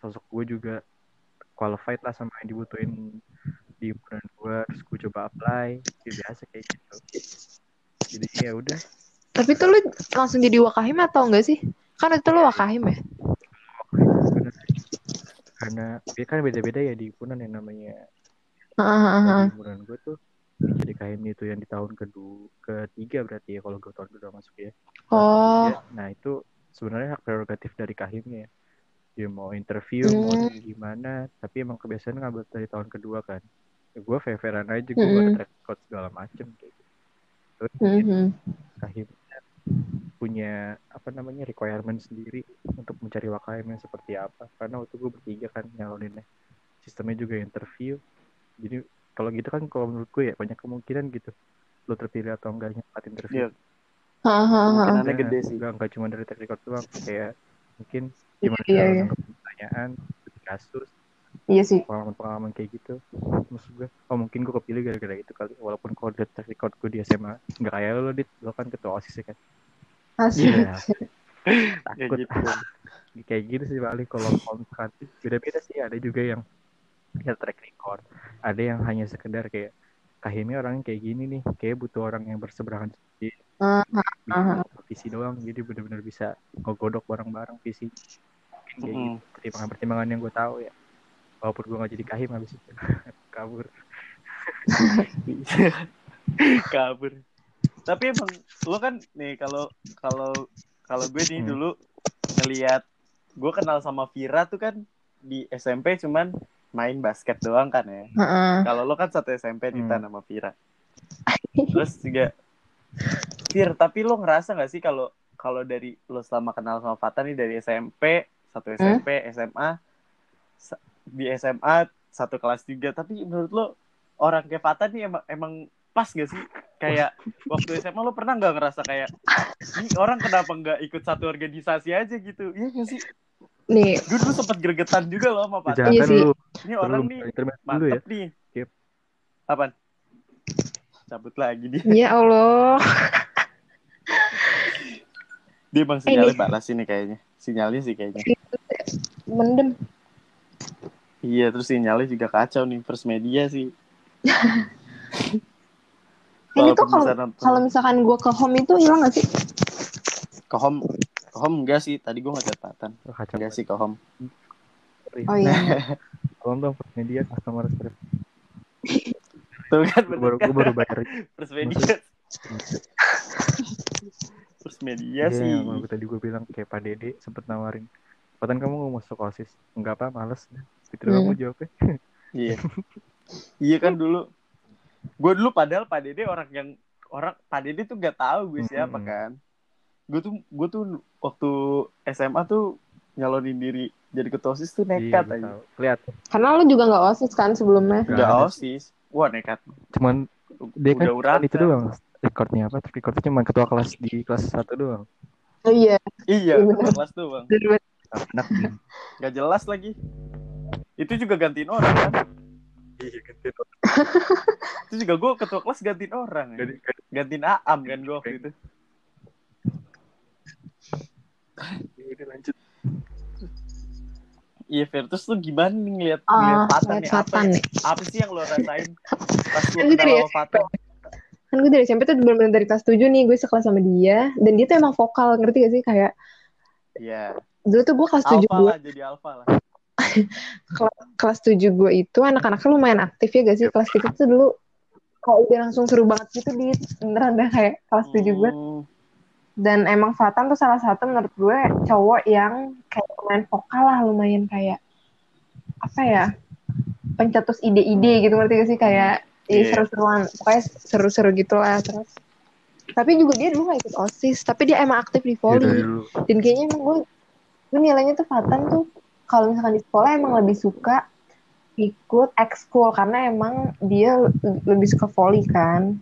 S3: sosok gue juga qualified lah sama yang dibutuhin di himpunan gue terus gue coba apply ya biasa kayak gitu jadi ya udah
S2: Tapi tuh lo langsung jadi wakahim atau enggak sih? Kan itu lo wakahim ya?
S3: karena ya kan beda-beda ya di himpunan yang namanya
S2: Hahaha.
S3: Kalau di himpunan gue tuh jadi KM itu yang di tahun kedua ketiga berarti ya kalau gue tahun kedua masuk ya
S2: Oh,
S3: Ya, nah itu sebenarnya hak prerogatif dari kahimnya dia mau interview mau
S2: Hmm.
S3: gimana tapi emang kebiasaan ngambil dari tahun kedua kan ya, gue fair-fairan aja gue gak ada
S2: Mm-mm.
S3: track record segala macem kayak gitu mungkin
S2: mhm.
S3: kahimnya punya apa namanya requirement sendiri untuk mencari wakayam yang seperti apa karena waktu gue bertiga kan nyaloninnya sistemnya juga interview jadi kalau gitu kan kalau menurut gue ya banyak kemungkinan gitu lo terpilih atau enggaknya saat interview
S1: Iya.
S2: Hahaha.
S1: Kemungkinannya
S3: Enggak,
S1: gede sih.
S3: enggak, enggak cuma dari track record doang kayak mungkin gimana
S2: Iya,
S3: cara
S2: iya.
S3: nanggep pertanyaan kasus
S2: Iya sih.
S3: pengalaman-pengalaman kayak gitu maksud gue oh mungkin gue kepilih gara-gara itu kali. Walaupun kalau dari track record gue di SMA nggak kayak lo dit. Lo kan ketua osis ya kan?
S2: Asik.
S3: Iya.
S1: Ya
S3: takut
S1: gitu.
S3: kayak gitu sih paling kalau kontrak beda-beda sih. Ada juga yang ya track record. Ada yang hanya sekedar kayak kahimnya orangnya kayak gini nih. Kayak butuh orang yang berseberangan di
S2: Ah,
S3: visi, visi doang. Jadi benar-benar bisa ngegodok bareng-bareng visi. Mungkin kayak gitu.
S1: Mm-mm.
S3: pertimbangan-pertimbangan yang gue tahu ya walaupun gue nggak jadi kahim habis itu kabur
S1: kabur tapi emang lo kan nih kalau kalau kalau gue nih
S3: Hmm.
S1: dulu ngelihat gue kenal sama Vira tuh kan di SMP cuman main basket doang kan ya
S2: Heeh.
S1: kalau lo kan satu SMP di
S3: Hmm.
S1: sama Vira terus juga Vir tapi lo ngerasa nggak sih kalau kalau dari lo selama kenal sama Fata nih dari SMP satu SMP SMA sa- di SMA satu kelas juga tapi menurut lo orang kayak Fatan nih emang emang pas gak sih? Kayak waktu SMA lo pernah nggak ngerasa kayak ini orang kenapa nggak ikut satu organisasi aja gitu? Iya gak sih?
S2: Nih,
S1: gue dulu sempet gregetan juga loh sama
S3: Jangan
S2: Iya sih.
S1: ini orang nih
S3: dulu ya.
S1: mantep nih.
S3: Yep.
S1: apaan? Cabut lagi dia.
S2: Ya Allah.
S1: dia emang sinyalnya balas ini kayaknya. Sinyalnya sih kayaknya.
S2: Mendem.
S1: Iya terus sinyalnya juga kacau nih first media sih
S2: Ini tuh kalau misalkan gue ke home itu hilang gak sih?
S1: ke home ke home enggak sih tadi gue ngechat Fatan
S3: Oh, kacau.
S1: enggak sih ke home
S2: Oh iya.
S3: Tolong dong first media customer service.
S1: tuh kan
S3: baru, gue baru bayar.
S1: first media first media
S3: Iya,
S1: sih
S3: yang waktu tadi gue bilang kayak Pak Dede sempet nawarin. Patan kamu mau masuk OSIS? Enggak apa, males. Gitu
S2: Hmm.
S3: kamu jawabnya.
S1: iya iya kan dulu gue dulu padahal Pak Dede orang yang orang Pak Dede tuh gak tahu gue siapa
S3: Mm-mm.
S1: kan gue tuh gue tuh waktu SMA tuh nyalonin diri jadi ketua osis tuh
S3: Iya,
S1: nekat
S3: gue
S1: aja.
S3: Lihat,
S2: Karena lu juga gak osis kan sebelumnya.
S3: Nggak ada
S1: osis wah nekat
S3: cuman dia kan
S1: udah uratan
S3: itu doang. Recordnya apa? Recordnya cuma ketua kelas di kelas satu doang.
S2: Oh iya.
S1: iya
S2: Iya,
S1: ketua kelas tuh bang nggak jelas lagi itu juga gantiin orang kan
S3: Iya, ganti
S1: itu juga gue ketua kelas gantiin orang ya. gantiin Aam kan gue waktu itu
S3: Udah lanjut.
S1: Iya Vertus tuh gimana nih ngeliat,
S2: Ah,
S1: ngeliat Fatan
S2: ngeliat
S1: nih apa,
S2: Fatan nih.
S1: apa sih yang lo rasain pas lo
S2: Kan
S1: kenal Fatan
S2: Kan gue dari SMP tuh bener-bener dari kelas 7 nih, gue sekelas sama dia. Dan dia tuh emang vokal, ngerti gak sih? Kayak,
S1: Iya
S2: dulu tuh gue kelas 7
S1: alpha
S2: gue,
S1: lah jadi alpha lah
S2: kelas 7 gue itu anak-anaknya lumayan aktif ya gak sih? Kelas 3 tuh dulu, kalau udah langsung seru banget gitu di beneran dah kayak kelas 7 gue. Dan emang Fatan tuh salah satu menurut gue cowok yang kayak lumayan vokal lah, lumayan kayak apa ya pencetus ide-ide gitu ngerti gak sih kayak ya,
S1: Iya.
S2: seru-seruan pokoknya seru-seru gitu lah terus tapi juga dia dulu gak ikut osis tapi dia emang aktif di
S3: Iya,
S2: volley
S3: dulu.
S2: dan kayaknya emang gue gue nilainya tuh Fatan tuh kalau misalkan di sekolah emang lebih suka ikut ekskul karena emang dia le- lebih suka volley kan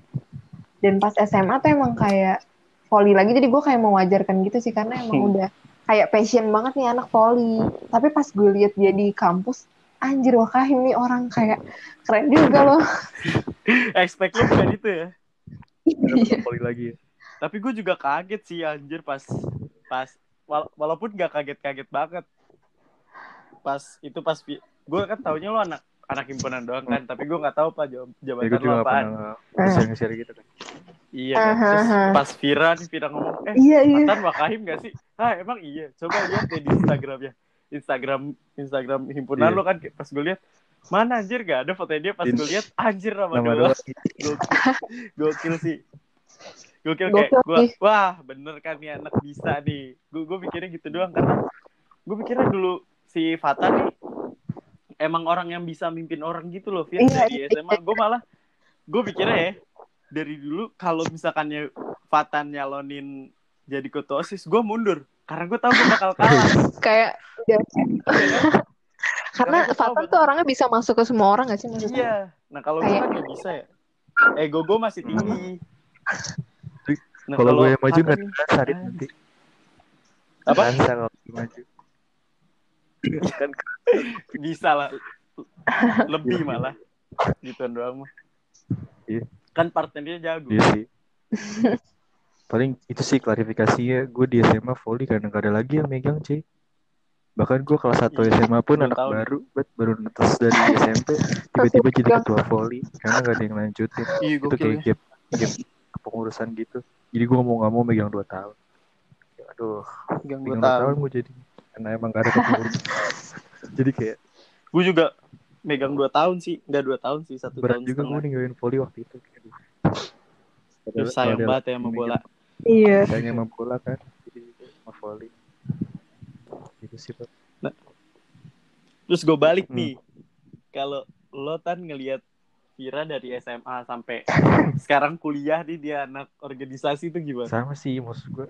S2: dan pas SMA tuh emang kayak volley lagi jadi gue kayak mewajarkan gitu sih karena emang
S1: Hmm.
S2: udah kayak passion banget nih anak volley tapi pas gue lihat dia di kampus anjir Wakahim nih orang kayak keren juga loh
S1: expect lo bukan itu ya
S2: Iya.
S3: Kali lagi ya.
S1: tapi gue juga kaget sih anjir pas pas wala- walaupun gak kaget-kaget banget pas itu pas gue kan taunya lo anak anak himpunan doang kan tapi gue nggak tahu pak
S3: Ya,
S1: jabatan
S3: gue
S1: lo apaan
S3: share-share gitu kan.
S1: iya kan terus pas Vira nih Vira ngomong eh
S2: iya iya
S1: Fatan Wakahim gak sih? Ah emang iya. Coba lihat deh di Instagramnya. Instagram Instagram himpunan
S3: Iya.
S1: lo kan pas gue lihat mana anjir gak ada fotonya dia pas gue lihat anjir nama,
S3: Nama
S1: doang. Gokil, gokil sih. Gokil kayak gue wah bener kan nih anak bisa nih. Gue gue mikirnya gitu doang karena gue mikirnya dulu si Fata nih emang orang yang bisa mimpin orang gitu loh Fir
S2: Iya,
S1: dari SMA gue malah gue pikirnya ya dari dulu kalau misalkannya Fatan nyalonin jadi ketua osis gue mundur. Karena gue tahu gue bakal kalah.
S2: Kayak
S1: kan?
S2: karena Fatan
S1: bakal-
S2: tuh orangnya bisa masuk ke semua orang gak sih maksudnya?
S1: Iya. Nah kalau gue kan gak bisa ya. Ego gue masih tinggi. Nah,
S3: Kalau gue yang maju rasa Dit, nanti.
S1: Apa?
S3: Maju. kan
S1: bisa lah lebih malah gitu doang mah
S3: Iya.
S1: kan partnernya jago
S3: Iya sih. Paling itu sih klarifikasinya gue di SMA volley karena gak ada lagi yang megang cuy. Bahkan gue kelas 1
S1: Iya,
S3: SMA pun
S1: dua
S3: anak
S1: tahun.
S3: baru, bet, baru netes dari SMP tiba-tiba jadi ketua volley karena gak ada yang lanjutin.
S1: iya
S3: Itu kayak gap, gap kepengurusan gitu. Jadi gue mau gak mau megang 2 tahun. Aduh, megang 2 tahun
S1: tahu
S3: gue jadi karena emang gak ada jadi kayak
S1: gue juga megang dua tahun sih nggak dua tahun sih satu
S3: berat
S1: tahun
S3: juga gue ninggalin volley waktu itu. Aduh.
S1: Terus sayang banget ya sama bola
S2: iya
S3: Sayangnya sama bola kan. Jadi sama volley. Gitu sih, Pak.
S1: terus gue balik
S3: Hmm.
S1: nih kalau lo kan ngelihat Vira dari SMA sampai sekarang kuliah nih dia anak organisasi itu gimana
S3: sama sih maksud gue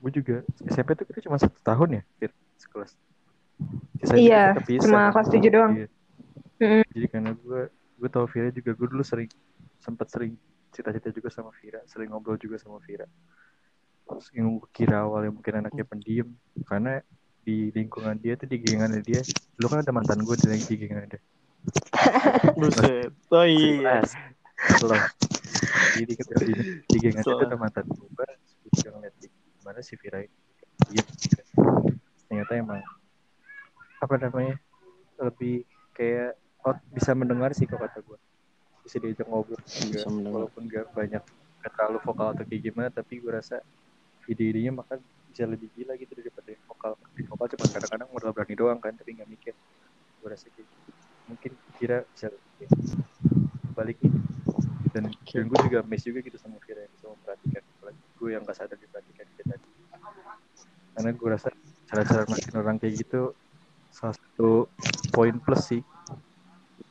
S3: gue juga SMP tuh kita cuma satu tahun ya Fit, sekelas Sisanya
S2: Iya,
S3: kita
S2: cuma kelas 7 doang.
S3: Iya. Jadi karena gue gue tau Vira juga gue dulu sering sempat sering cita-cita juga sama Vira, sering ngobrol juga sama Vira. Terus yang gue kira awalnya mungkin anaknya pendiam karena di lingkungan dia tuh di gengannya dia, lu kan ada mantan gue di, di gengannya dia.
S1: Buset. Oh iya.
S3: Belum. Jadi di, di, di gengannya tuh
S1: Soal-
S3: ada mantan gue, terus gue ngeliat di gimana si Vira ini diem. Ternyata emang apa namanya lebih kayak oh, bisa mendengar sih kalau kata gue bisa diajak ngobrol juga walaupun gak banyak gak terlalu vokal atau kayak gimana tapi gue rasa ide-idenya makan bisa lebih gila gitu daripada yang vokal. Di vokal cuma kadang-kadang modal berani doang kan tapi nggak mikir. Gue rasa kayak gitu. mungkin kira bisa lebih balik ini dan, dan gue juga miss juga gitu sama Kira yang bisa memperhatikan gue yang gak sadar diperhatikan kayak tadi. Karena gue rasa cara-cara makin orang kayak gitu salah satu poin plus sih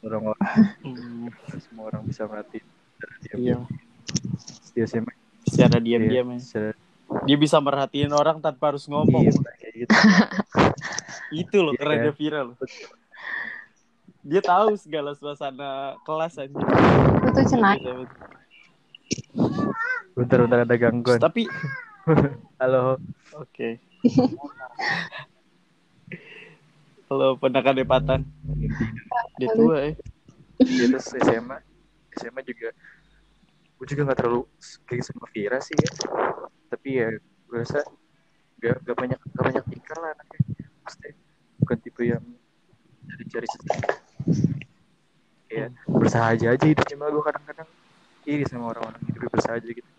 S3: orang-orang
S1: Hmm,
S3: semua orang bisa merhatiin secara
S1: Iya.
S3: diam-diam dia SMA
S1: Secara diam-diam ya.
S3: secara
S1: Dia bisa merhatiin orang tanpa harus ngomong.
S3: iya, kayak gitu
S1: Itu loh
S3: Iya,
S1: kerennya
S3: kan?
S1: viral. Dia tahu segala suasana kelas aja.
S2: Itu cenai.
S3: bentar-bentar ada gangguan
S1: Tapi
S3: halo
S1: oke. Halo pendakan Depatan. Dia tua ya.
S3: dia terus SMA SMA juga gue juga nggak terlalu kayak sama Vira sih ya. Tapi ya gue rasa gak, gak banyak gak banyak tingkah lah anaknya. Maksudnya bukan tipe yang cari-cari sesuatu. Kayak bersahaja aja hidupnya malah gue kadang-kadang iri sama orang-orang hidupnya bersahaja gitu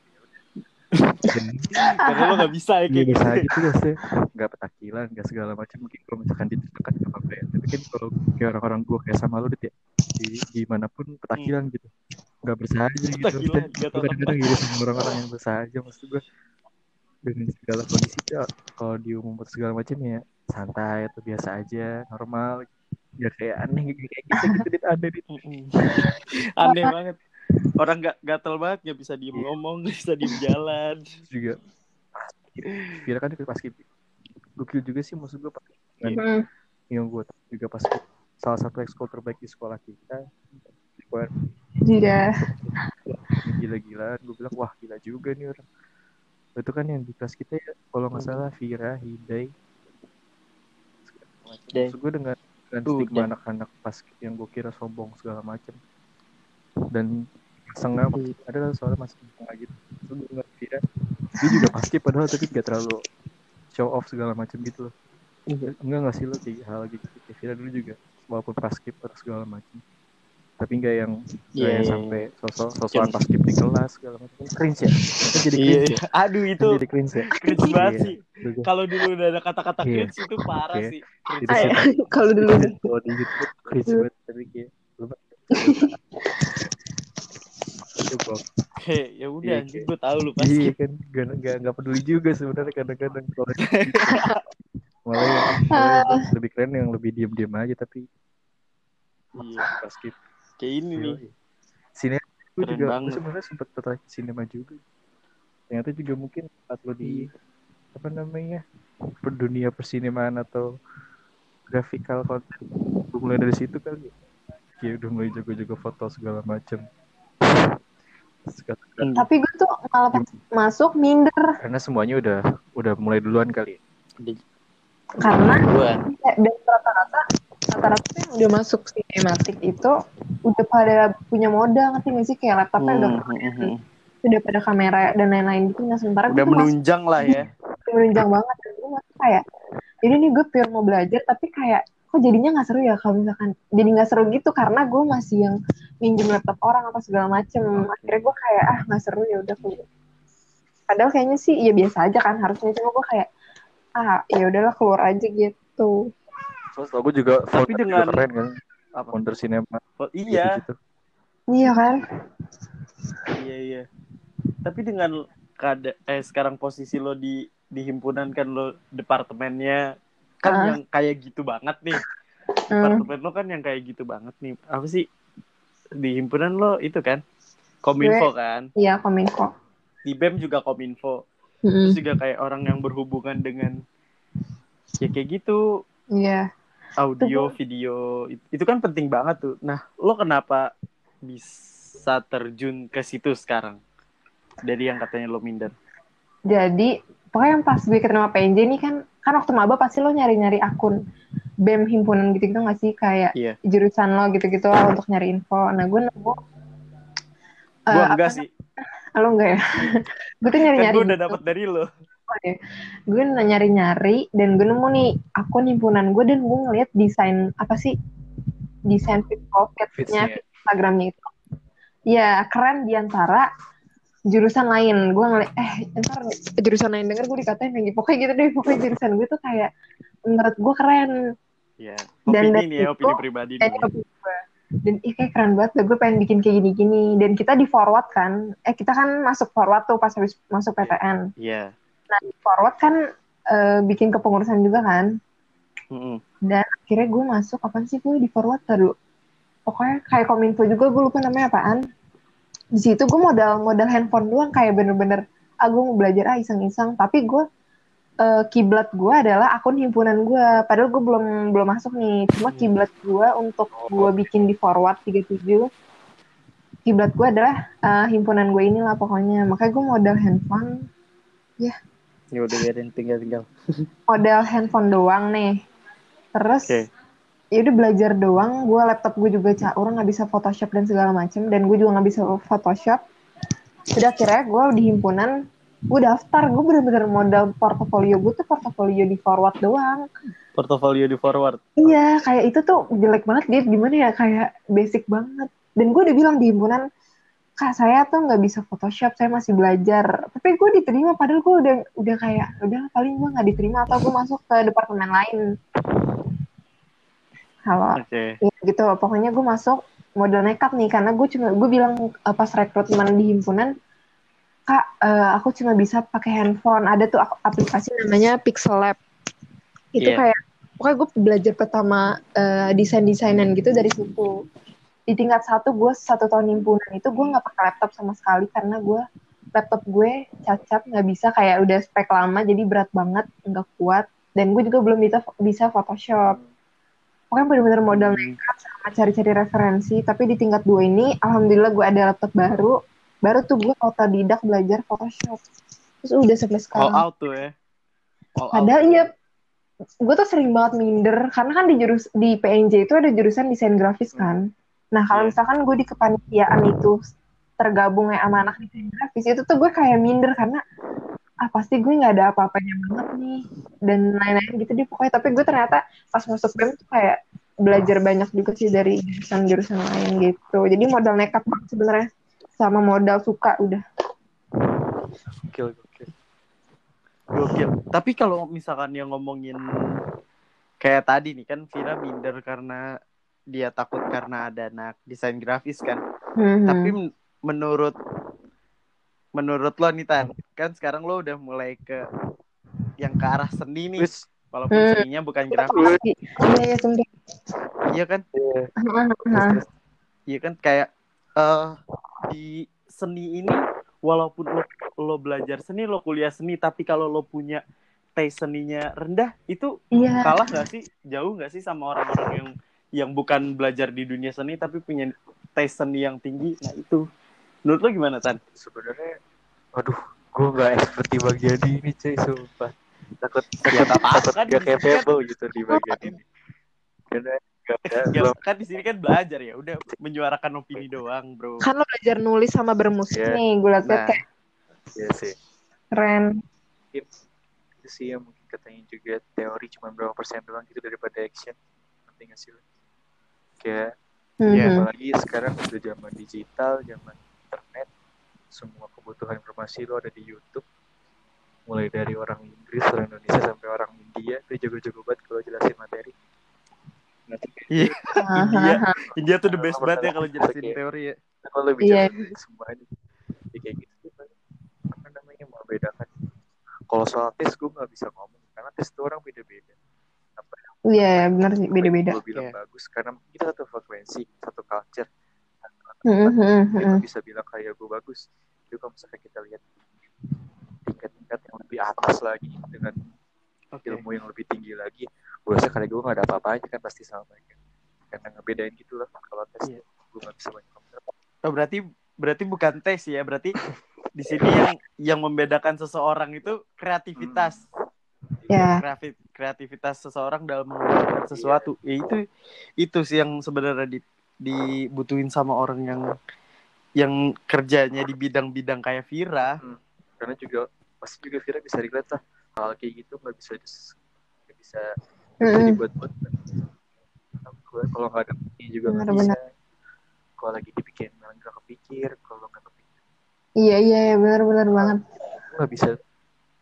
S1: Karena lo gak bisa ya kayak gitu.
S3: bersahaja tuh maksudnya nggak petakilan nggak segala macam mungkin kalau misalkan dia dekat sama gue ya. tapi kan kalau kayak orang-orang gue kayak sama lu dit ya di gimana pun petakilan gitu nggak bersahaja gitu
S1: Petakilan,
S3: kadang-kadang iri sama orang-orang yang bersahaja maksud gue dengan segala kondisi ya kalau diumum atau segala macam ya santai atau biasa aja normal ya kayak aneh gitu kayak gitu gitu dit aneh dit
S1: Mm-mm. Aneh banget. Orang gak gatel banget gak bisa diem ngomong, gak bisa diem jalan.
S3: Juga. Pas Vira kan ikut basket gokil juga sih maksud gue dengan
S2: Hmm.
S3: yang gue juga pas salah satu ekskul terbaik di sekolah kita. Gue
S2: Iya.
S3: gila-gilaan gue bilang wah gila juga nih orang. Itu kan yang di kelas kita ya kalau nggak salah Vira Hidai. Maksud gue dengan dengan
S1: Tuh,
S3: stigma anak-anak pas yang gue kira sombong segala macem. Dan setengah ada soalnya masih setengah gitu. Terus gue ngeliat Vira dia juga pasti padahal tapi gak terlalu show off segala macem gitu loh. Enggak nggak sih lo kayak hal gitu. Kayak Vira dulu juga walaupun pas skip atau segala macam. Tapi nggak yang nggak
S1: Iya,
S3: yang
S1: iya,
S3: sampai sosok sosokan pas skip di kelas segala macam. Kan cringe ya? Kan jadi
S1: Iya,
S3: cringe. ya
S1: aduh itu
S3: kan jadi cringe ya?
S1: cringe banget
S3: Iya.
S1: sih. Kalau dulu udah ada kata-kata
S3: Iya.
S1: cringe itu parah
S3: Oke.
S1: sih.
S3: Itu
S2: Kalau dulu.
S3: Kalau di YouTube cringe banget tapi kayak lu itu kok
S1: Hei, ya udah
S3: Iya,
S1: anjing gue tahu lu
S3: iya
S1: pasti.
S3: kan gak, gak, gak peduli juga sebenarnya kadang-kadang kalau malah yang, malah yang lebih keren yang lebih diem-diem aja tapi
S1: Iya.
S3: pas skip
S1: Kayak ini nih.
S3: Sinema gue
S1: Keren
S3: juga gue
S1: banget.
S3: sebenarnya sempat tertarik sinema juga. Ternyata juga mungkin saat lo di
S1: Iya.
S3: apa namanya per dunia persinemaan atau grafikal konten gue mulai dari situ kali ya. Udah mulai jago-jago foto segala macem.
S1: Hmm.
S2: Tapi gue tuh malah pas masuk minder
S3: Karena semuanya udah udah mulai duluan kali.
S2: karena
S1: Duluan.
S2: ya, dan rata-rata rata-rata tuh yang udah masuk sinematik itu udah pada punya modal ngerti gak sih kayak laptopnya udah
S1: Hmm, hmm, hmm.
S2: udah pada kamera dan lain-lain gitu nah sementara
S1: Udah
S2: gue tuh masih
S1: menunjang lah ya.
S2: menunjang banget dan gue masih kayak jadi nih gue pure mau belajar tapi kayak kok jadinya nggak seru ya kalau misalkan jadi nggak seru gitu karena gue masih yang minjem laptop orang apa segala macem akhirnya gue kayak ah nggak seru ya udah keluar padahal kayaknya sih ya biasa aja kan harusnya cuma gue kayak ah ya udahlah keluar aja gitu
S3: Terus gue juga
S1: Tapi
S3: founder juga
S1: dengan-
S3: keren kan.
S1: Apa?
S3: Founder sinema.
S1: Oh, iya,
S3: Gitu-gitu.
S2: iya kan
S1: iya, iya. Tapi dengan kada eh sekarang posisi lo di di himpunan kan lo departemennya kan
S2: Ah.
S1: yang kayak gitu banget nih.
S2: hmm.
S1: Departemen lo kan yang kayak gitu banget nih. Apa sih? Di himpunan lo itu kan Kominfo kan.
S2: iya kominfo
S1: Di BEM juga Kominfo.
S2: Mm-mm.
S1: Terus juga kayak orang yang berhubungan dengan ya kayak gitu
S2: iya
S1: audio, video it- itu kan penting banget tuh. Nah, lo kenapa bisa terjun ke situ sekarang? Dari yang katanya lo minder.
S2: Jadi pokoknya yang pas gue ketemu PNJ nih kan kan waktu maba pasti lo nyari-nyari akun BEM himpunan gitu-gitu nggak sih kayak
S1: Iya.
S2: jurusan lo gitu-gitu lah untuk nyari info. Nah gue nemu eh,
S1: Gue
S2: apa-
S1: enggak sih.
S2: lo enggak ya? gue tuh
S1: Kan
S2: nyari-nyari
S1: gue udah
S2: gitu.
S1: dapat dari lo.
S2: gue nyari-nyari dan gue nemu nih akun himpunan gue dan gue ngeliat desain apa sih desain fit pocketnya. Instagramnya itu ya keren di antara jurusan lain gue ngeliat eh ntar jurusan lain denger gue dikatain lagi pokoknya gitu deh pokoknya jurusan gue tuh kayak menurut gue keren
S1: Iya.
S2: Dan
S1: Opini
S2: dari
S1: nih ya,
S2: itu,
S1: opini pribadi
S2: eh,
S1: nih.
S2: opini gue. dan ih kayak keren banget gue pengen bikin kayak gini-gini dan kita di forward kan eh kita kan masuk forward tuh pas habis masuk PTN
S1: Iya.
S2: Nah, di forward kan eh, bikin kepengurusan juga kan.
S1: Mm-mm.
S2: Dan akhirnya gue masuk, apaan sih gue di forward dulu. Pokoknya kayak kominfo juga, gue lupa namanya apaan. Di situ gue modal modal handphone doang, kayak bener-bener, ah gue mau belajar ah iseng-iseng. Tapi gue, eh, kiblat gue adalah akun himpunan gue. Padahal gue belum belum masuk nih. Cuma
S1: Hmm.
S2: kiblat gue untuk gue bikin di forward 37. Kiblat gue adalah eh, himpunan gue inilah pokoknya. Makanya gue modal handphone,
S1: Ya udah biarin tinggal-tinggal.
S2: model handphone doang nih. Terus
S1: Oke.
S2: Ya udah belajar doang. Gue laptop gue juga caur nggak bisa Photoshop dan segala macem. Dan gue juga nggak bisa Photoshop. Udah akhirnya gue di himpunan gue daftar. Gue bener-bener modal portofolio gue tuh portofolio di forward doang.
S1: Portofolio di forward.
S2: Iya kayak itu tuh jelek banget dia gimana ya kayak basic banget. Dan gue udah bilang di himpunan kak saya tuh nggak bisa Photoshop, saya masih belajar. Tapi gue diterima, padahal gue udah udah kayak udah paling gue nggak diterima atau gue masuk ke departemen lain. Halo,
S1: Oke.
S2: ya gitu. Pokoknya gue masuk modal nekat nih karena gue cuma gue bilang eh, pas rekrutmen di himpunan, kak eh, aku cuma bisa pakai handphone. Ada tuh aplikasi namanya Pixel Lab. Itu
S1: Iya.
S2: kayak pokoknya gue belajar pertama eh, desain desainan gitu dari situ di tingkat satu gue satu tahun himpunan itu gue nggak pakai laptop sama sekali karena gue laptop gue cacat nggak bisa kayak udah spek lama jadi berat banget nggak kuat dan gue juga belum bisa bisa Photoshop pokoknya bener-bener modal nekat sama cari-cari referensi tapi di tingkat dua ini alhamdulillah gue ada laptop baru baru tuh gue otodidak belajar Photoshop terus udah sampai
S1: All
S2: sekarang
S1: out tuh ya. All out.
S2: Padahal iya, gue tuh sering banget minder karena kan di jurus di PNJ itu ada jurusan desain grafis kan. Nah kalau
S1: Iya.
S2: misalkan gue di kepanitiaan itu tergabung ya sama anak desain grafis itu tuh gue kayak minder karena ah pasti gue nggak ada apa-apanya banget nih dan lain-lain gitu deh pokoknya tapi gue ternyata pas masuk BEM tuh kayak belajar banyak juga sih dari jurusan-jurusan lain gitu jadi modal nekat banget sebenarnya sama modal suka udah
S3: Gokil, gokil.
S1: Gokil. Tapi kalau misalkan yang ngomongin kayak tadi nih kan Vira minder karena dia takut karena ada anak desain grafis kan.
S2: Mhm.
S1: Tapi men- menurut menurut lo nih Tan, kan sekarang lo udah mulai ke yang ke arah seni nih,
S3: Terus,
S1: walaupun
S2: Hmm.
S1: seninya bukan grafis.
S2: iya iya
S1: Iya kan?
S3: iya,
S1: kan kayak eh di seni ini walaupun lo lo belajar seni, lo kuliah seni, tapi kalau lo punya taste seninya rendah, itu
S2: iya
S1: kalah nggak sih? Jauh nggak sih sama orang-orang yang yang bukan belajar di dunia seni tapi punya taste seni yang tinggi? Nah itu, menurut lo gimana Tan?
S3: sebenarnya aduh gue nggak expert di bagian ini cuy sumpah takut
S1: Ya,
S3: takut takut
S1: kan,
S3: gak
S1: sini
S3: capable gitu di bagian ini karena gak ada
S1: Ya,
S3: belum
S1: kan di sini kan belajar ya, udah menyuarakan opini doang, bro.
S2: kan lo belajar nulis sama bermusik
S3: Iya.
S2: nih gue liat
S1: Nah,
S2: kayak
S3: ya sih
S2: keren
S3: itu sih yang mungkin katanya juga teori cuma berapa persen doang gitu daripada action nanti nggak sih lo? kayak
S1: Iya.
S2: Mhm.
S3: apalagi sekarang udah zaman digital zaman semua kebutuhan informasi lo ada di YouTube. Mulai dari orang Inggris orang Indonesia sampai orang India. Itu jago-jago banget kalau jelasin materi.
S1: Iya, India. India tuh the best banget ya kalau jelasin teori ya.
S3: kalau lebih
S2: Iya.
S3: bicara semuanya ya kayak gitu apa namanya membedakan kalau soal tes gue nggak bisa ngomong. Karena tes itu orang beda-beda.
S2: Iya benar sih beda-beda.
S3: gue bilang
S1: Iya.
S3: bagus. Karena kita satu frekuensi satu culture
S2: Mhm, mhm,
S3: dia
S2: mhm.
S3: nggak bisa bilang kayak gue bagus itu kalau misalnya kita lihat tingkat-tingkat yang lebih atas lagi dengan
S1: Oke.
S3: ilmu yang lebih tinggi lagi gue rasa karena gue gak ada apa-apanya kan pasti sama mereka karena ngebedain gitu lah kalau tes
S1: Iya.
S3: gue gak bisa banyak komentar
S1: Oh, berarti berarti bukan tes ya, berarti di sini yang yang membedakan seseorang itu kreativitas.
S2: Ya.
S1: Kreatif- kreativitas seseorang dalam mengerjakan sesuatu. Ya itu itu sih yang sebenarnya di, dibutuhin sama orang yang yang kerjanya di bidang-bidang kayak Vira.
S3: karena juga pasti juga Vira bisa relate lah. Hal kayak gitu nggak bisa dis- nggak bisa nggak bisa
S2: Mm-mm.
S3: dibuat-buat. Gue kalau nggak ada ini juga nggak bisa. Kalau lagi dipikirin malah nggak kepikir kalau nggak kepikir.
S2: Iya iya iya benar-benar banget.
S3: nggak bisa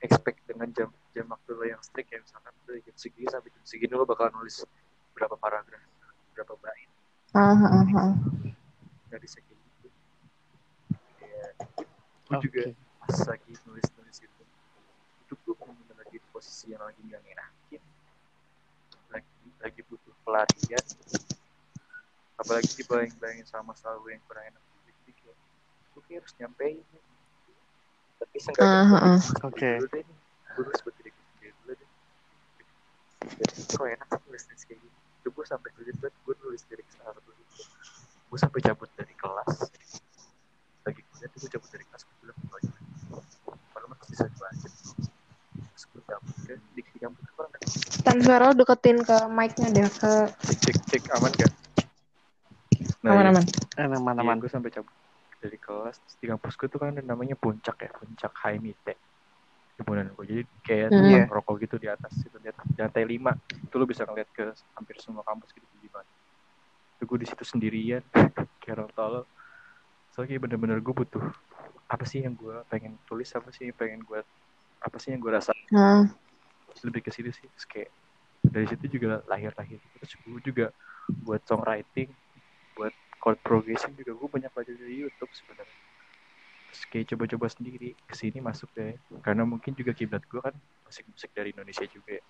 S3: expect dengan jam jam waktu lo yang strict ya misalkan dari jam segini sampai jam segini lo bakal nulis berapa paragraf berapa bait
S2: Ah, ah, ah.
S3: nggak bisa kayak gitu ya gue juga
S1: Oke.
S3: pas lagi nulis nulis itu itu gue benar-benar lagi di posisi yang lagi nggak ngenakin lagi lagi butuh pelarian apalagi dibayang-bayangin sama masalah gue yang kurang enak jadi kayak gue kayak harus nyampein. Tapi seenggaknya
S2: ah, ah.
S1: Oke.
S3: nih gue harus buat diri gue sendiri dulu deh. Jadi kok enak sih nulis nulis kayak gini itu gue sampai sulit banget gue nulis dari salah satu itu gue sampai cabut dari kelas. Lagi kuliah tuh gue cabut dari kelas gue bilang gue aja padahal masih bisa dibaca terus gue cabut ke di di kampus gue kan
S2: Tan suara lo deketin ke mic-nya deh ke
S3: cek cek cek aman gak nah
S2: aman-aman.
S1: Enak mana
S3: iya,
S1: mana.
S3: gue sampai cabut dari kelas. Terus di kampus gue tuh kan ada namanya puncak ya puncak high mite kemudian gue jadi kayak
S2: Hmm.
S3: tukang rokok gitu di atas itu di atas di lantai lima itu lo bisa ngeliat ke hampir semua kampus gitu gimana itu gue di situ sendirian kayak orang tolol soalnya kayak bener-bener gue butuh apa sih yang gue pengen tulis apa sih yang pengen gue apa sih yang gue rasa?
S2: Nah,
S3: lebih ke situ sih Terus kayak dari situ juga lahir-lahir. Terus gue juga buat songwriting buat chord progression juga gue banyak belajar dari YouTube sebenarnya. Terus kayak coba-coba sendiri ke sini masuk deh. Karena mungkin juga kiblat gue kan musik-musik dari Indonesia juga ya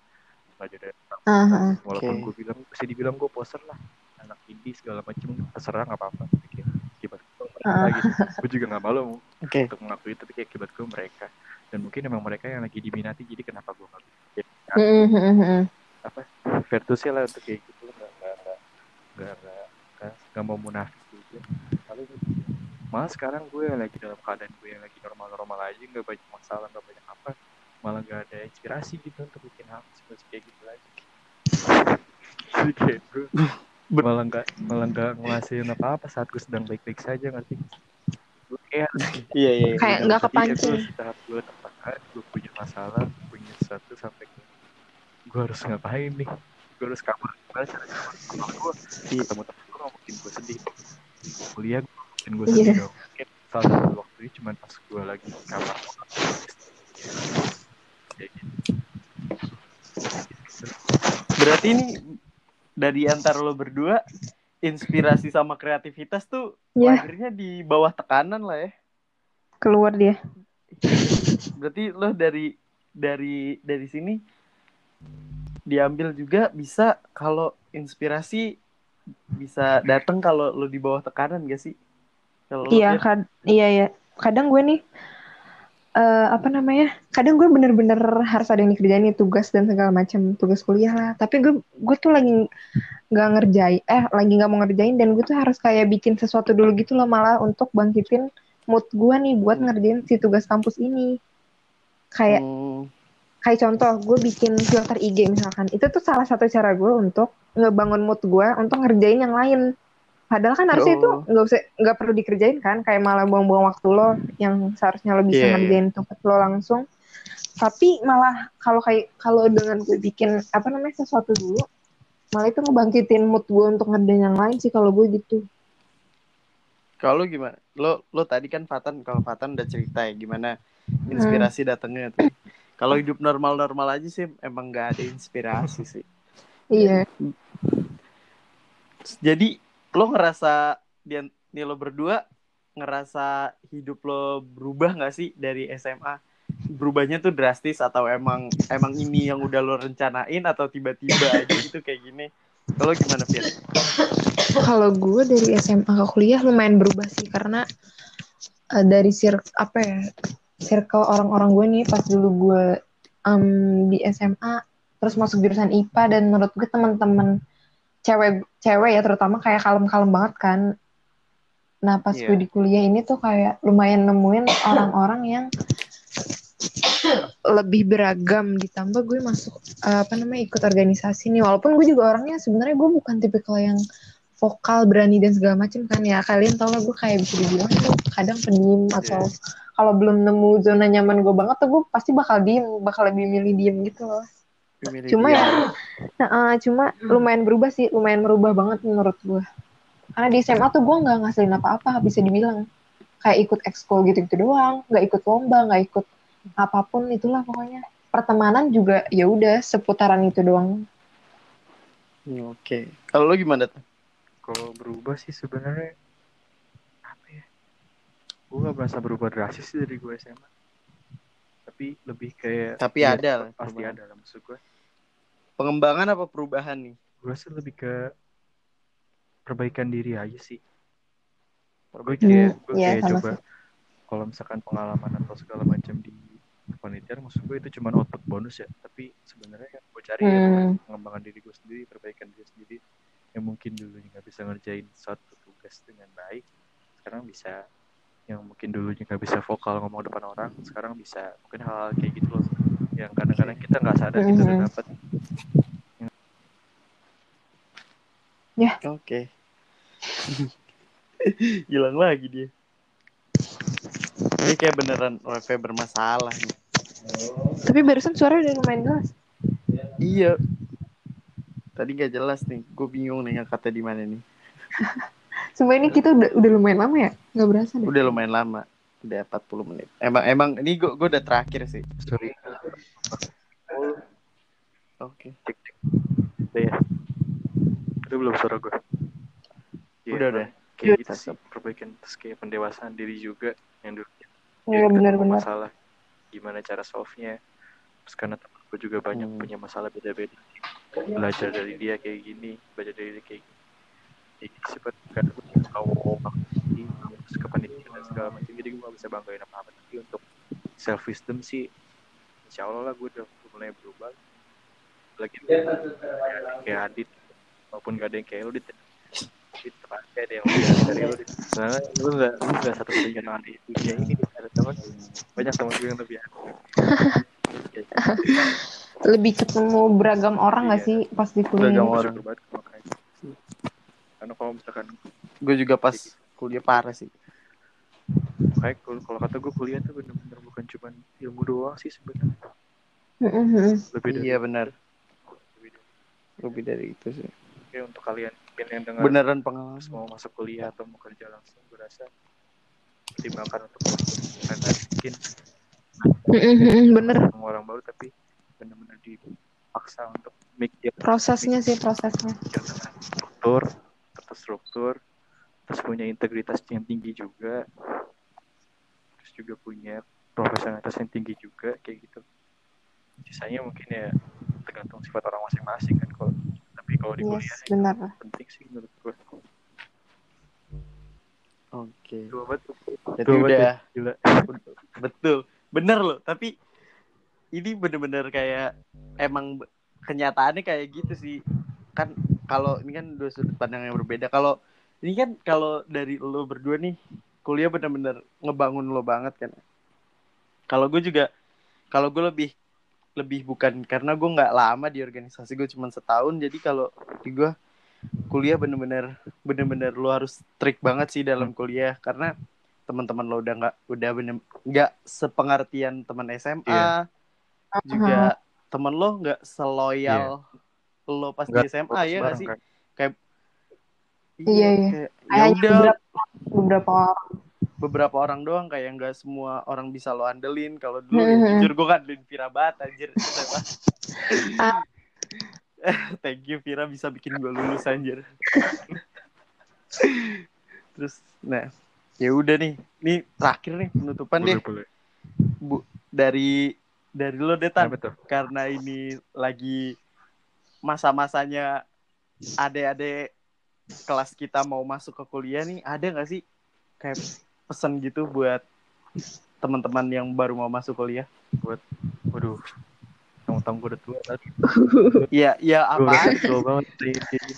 S3: belajar dari
S2: ah, ah.
S3: walaupun
S1: Oke.
S3: gue bilang bisa dibilang gue poser lah anak indie segala macem terserah nggak apa-apa tapi kayak kiblat gue mereka
S2: Ah.
S3: gitu gue juga nggak malu
S1: Oke.
S3: untuk mengakui tapi kayak kiblat gue mereka dan mungkin emang mereka yang lagi diminati jadi kenapa gue nggak bisa
S2: Mm, mm, mm, mm.
S3: apa virtusnya lah untuk kayak gitu nggak nggak nggak nggak nggak mau munafik juga paling malah sekarang gue yang lagi dalam keadaan gue yang lagi normal-normal aja nggak banyak masalah nggak banyak apa malah nggak ada inspirasi gitu untuk bikin hal seperti kayak gitu lagi jadi kayak gue malah nggak malah nggak ngelasin apa apa saat gue sedang baik-baik saja ngerti gue kayak
S1: Iya iya. iya.
S2: Kayak nggak kepancing.
S3: gue saat gue tertekan, gue punya masalah, punya sesuatu sampai gue harus ngapain nih? Gue harus kamar. Gimana cara kamar? Gue
S1: Iya.
S3: ketemu temen gue nggak mungkin gue sedih. Kuliah gue mungkin gue
S2: Iya.
S3: sedih. Gak mungkin salah satu waktu ini cuma pas gue lagi kamar. Kayak gitu.
S1: Berarti ini dari antara lo berdua inspirasi sama kreativitas tuh
S2: Ya,
S1: lahirnya di bawah tekanan lah ya.
S2: keluar dia.
S1: Berarti lo dari dari dari sini diambil juga bisa kalau inspirasi bisa datang kalau lo di bawah tekanan gak sih? Kalau
S2: Iya, kad iya ya. Kadang gue nih eh apa namanya? Kadang gue bener-bener harus ada yang dikerjain nih tugas dan segala macam tugas kuliah lah. Tapi gue gue tuh lagi nggak ngerjain, eh lagi nggak mau ngerjain dan gue tuh harus kayak bikin sesuatu dulu gitu loh malah untuk bangkitin mood gue nih buat ngerjain si tugas kampus ini. Kayak
S1: Hmm,
S2: kayak contoh gue bikin filter IG misalkan itu tuh salah satu cara gue untuk ngebangun mood gue untuk ngerjain yang lain padahal kan harusnya itu nggak usah nggak perlu dikerjain kan kayak malah buang-buang waktu lo yang seharusnya lo bisa
S1: Iya, iya.
S2: ngerjain tugas lo langsung tapi malah kalau kayak kalau dengan gue bikin apa namanya sesuatu dulu malah itu ngebangkitin mood gue untuk ngerjain yang lain sih kalau gue gitu
S1: kalau gimana? Lo lo tadi kan Fatan kalau Fatan udah cerita ya gimana inspirasi datangnya tuh. Kalau hidup normal-normal aja sih emang nggak ada inspirasi sih.
S2: iya
S1: Jadi lo ngerasa dia nih lo berdua ngerasa hidup lo berubah nggak sih dari SMA? Berubahnya tuh drastis atau emang emang ini yang udah lo rencanain atau tiba-tiba aja gitu kayak gini? Kalau gimana Fir?
S2: kalau gue dari SMA ke kuliah lumayan berubah sih karena eh, dari sir apa ya circle orang-orang gue nih pas dulu gue em, di SMA terus masuk jurusan IPA dan menurut gue teman-teman cewek cewek ya terutama kayak kalem-kalem banget kan. Nah pas
S1: Iya.
S2: gue di kuliah ini tuh kayak lumayan nemuin orang-orang yang lebih beragam. Ditambah gue masuk eh, apa namanya ikut organisasi nih. Walaupun gue juga orangnya sebenarnya gue bukan tipikal yang vokal berani dan segala macam kan ya. Kalian tau lah gue kayak bisa dibilang tuh kadang pendiam atau kalau belum nemu zona nyaman gue banget tuh gue pasti bakal diem bakal lebih milih diem gitu loh
S1: Milih
S2: cuma
S1: dia.
S2: ya nah, eh, cuma lumayan berubah sih lumayan merubah banget menurut gue karena di SMA tuh gue nggak ngasilin apa-apa bisa dibilang kayak ikut ekskul gitu-gitu doang nggak ikut lomba nggak ikut apa pun itulah pokoknya pertemanan juga ya udah seputaran itu doang
S1: Hmm, Oke. Kalau lo gimana tuh?
S3: Kalau berubah sih sebenarnya apa ya? Gue gak merasa berubah drastis sih dari gue SMA. Tapi lebih kayak
S1: Tapi
S3: ya,
S1: ada lah
S3: pasti
S1: perubahan.
S3: ada lah maksud gue.
S1: Pengembangan apa perubahan nih?
S3: Gue sih lebih ke perbaikan diri aja sih. Gue
S1: Perbaikan.
S3: kayak, gue
S2: iya,
S3: kayak coba kalau misalkan pengalaman atau segala macam di kepanitiaan maksud gue itu cuma output bonus ya tapi sebenarnya yang gue cari ya
S2: Hmm.
S3: pengembangan diri gue sendiri perbaikan diri sendiri yang mungkin dulunya nggak bisa ngerjain suatu tugas dengan baik sekarang bisa yang mungkin dulunya nggak bisa vokal ngomong depan orang sekarang bisa mungkin hal-hal kayak gitu loh yang kadang-kadang kita nggak sadar kita udah
S2: Mhm.
S3: dapat
S1: Oke. Hilang lagi dia. Ini kayak beneran wifi bermasalah nih.
S2: tapi barusan suara udah lumayan jelas
S1: Iya. Tadi gak jelas nih. Gue bingung nih ngangkatnya di mana nih.
S2: semua ini kita udah udah lumayan lama ya nggak berasa deh
S1: Udah lumayan lama. Udah 40 menit. Emang emang ini gue gue udah terakhir sih.
S3: sorry
S1: Oke.
S3: cek cek udah ya udah belum suara gue Ya,
S1: Udah, udah.
S3: kayak gitu sih perbaikan terus kayak pendewasaan diri juga yang dulu
S2: Iya benar-benar.
S3: masalah gimana cara solve nya terus karena temanku juga banyak
S1: Hmm.
S3: punya masalah beda-beda belajar dari dia kayak gini belajar dari dia kayak gini jadi sifat gue tahu pendidikan dan segala macam. Jadi gue gak bisa banggain apa apa tapi untuk self wisdom sih insya Allah lah gue udah mulai berubah. Lagi kayak Adit maupun gak ada yang kayak lu yang lebih dari- lu soalnya lu gak lu gak satu satunya di ini ada teman banyak teman gue yang lebih
S2: lebih ketemu beragam orang nggak
S3: Iya.
S2: sih pas di kuliah?
S1: Beragam
S2: ini?
S1: orang.
S3: Karena kalau misalkan
S1: Gue juga pas kuliah parah sih.
S3: kayak kalau kata gue kuliah tuh bener-bener bukan cuma ilmu doang sih sebenarnya
S2: Mm-mm.
S3: lebih dari
S1: Iya benar.
S3: lebih dari
S1: Lebih dari itu sih.
S3: Oke, untuk kalian yang dengar
S1: Beneran pengalaman.
S3: mau masuk kuliah atau mau kerja langsung gue rasa pertimbangkan untuk karena mungkin
S2: Mm-mm, bener
S3: orang baru tapi benar-benar dipaksa untuk mikir
S2: prosesnya sih prosesnya
S3: struktur terstruktur terus punya integritas yang tinggi juga terus juga punya profesionalitas yang tinggi juga kayak gitu sisanya mungkin ya tergantung sifat orang masing-masing kan kalau tapi kalau di kuliah
S2: yes
S3: ya
S2: benar
S3: penting sih menurut gue
S1: Oke.
S3: dua banget tuh.
S1: Jadi
S3: Dua
S1: udah
S3: gila
S1: betul. Bener loh, tapi ini bener-bener kayak emang kenyataannya kayak gitu sih. Kan kalau ini kan dua sudut pandang yang berbeda. Kalau ini kan kalau dari lo berdua nih kuliah bener-bener ngebangun lo banget kan. Kalau gue juga kalau gue lebih lebih bukan karena gue nggak lama di organisasi gue cuma setahun jadi kalau di gue kuliah bener-bener bener-bener lo harus strict banget sih dalam kuliah karena teman-teman lo udah nggak udah bener nggak sepengertian teman SMA
S3: Iya.
S1: juga temen lo nggak seloyal lo pas
S3: Nggak
S1: di SMA ya
S3: bareng
S1: sih
S3: kan.
S2: Iya, iya.
S1: kayak, ya
S2: Hanya
S1: udah
S2: beberapa, beberapa orang
S1: beberapa orang doang kayak nggak semua orang bisa lo andelin kalau dulu ya,
S2: Hmm.
S1: jujur gue kan andelin Vira banget anjir.
S2: Ah.
S1: thank you Vira bisa bikin gue lulus anjir terus nah ya udah nih nih terakhir nih penutupan deh
S3: boleh boleh
S1: bu dari dari lo detan
S3: tuh?
S1: karena ini lagi masa-masanya adik-adik kelas kita mau masuk ke kuliah nih ada nggak sih kayak pesan gitu buat teman-teman yang baru mau masuk kuliah
S3: waduh yang Tentang gue udah tua tadi.
S1: Iya, iya
S3: Gue udah
S1: apaan?
S3: tua banget. Iya, iya.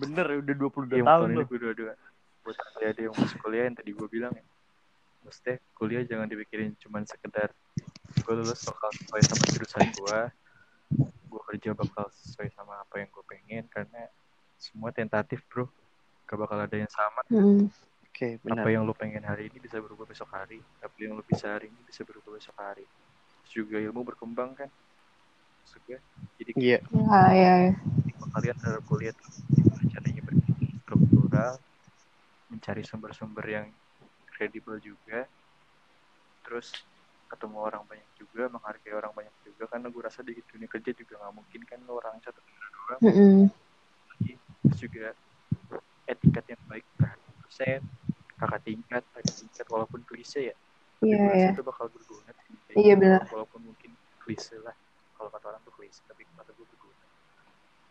S1: Bener, udah 22
S3: Iya,
S1: tahun
S3: tahun ini
S1: lu.
S3: gue dua-dua. Buat adik yang masuk kuliah yang tadi gue bilang ya. Maksudnya kuliah jangan dipikirin cuman sekedar gue lulus bakal sesuai sama jurusan gue. Kerja bakal sesuai sama apa yang gue pengen. Karena semua tentatif bro. Gak bakal ada yang sama.
S2: Mm.
S1: Oke, benar.
S3: Apa yang lo pengen hari ini bisa berubah besok hari. Apa yang lo bisa hari ini bisa berubah besok hari. Terus juga ilmu berkembang kan. Maksud gue. Jadi
S1: Iya,
S2: Ya, ya, ya.
S3: kalian terhadap kuliah tuh gimana caranya berpikir struktural mencari sumber-sumber yang kredibel juga terus ketemu orang banyak juga menghargai orang banyak juga karena gue rasa di dunia kerja juga nggak mungkin kan lo orang satu doang
S2: Mm-mm.
S3: lagi terus juga etiket yang baik terhadap dosen kakak tingkat adik tingkat walaupun klise ya tapi
S2: Iya,
S3: gue rasa
S2: ya.
S3: itu bakal berguna.
S2: Iya, benar.
S3: walaupun mungkin klise lah kalau kata orang tuh klise tapi kata gue berguna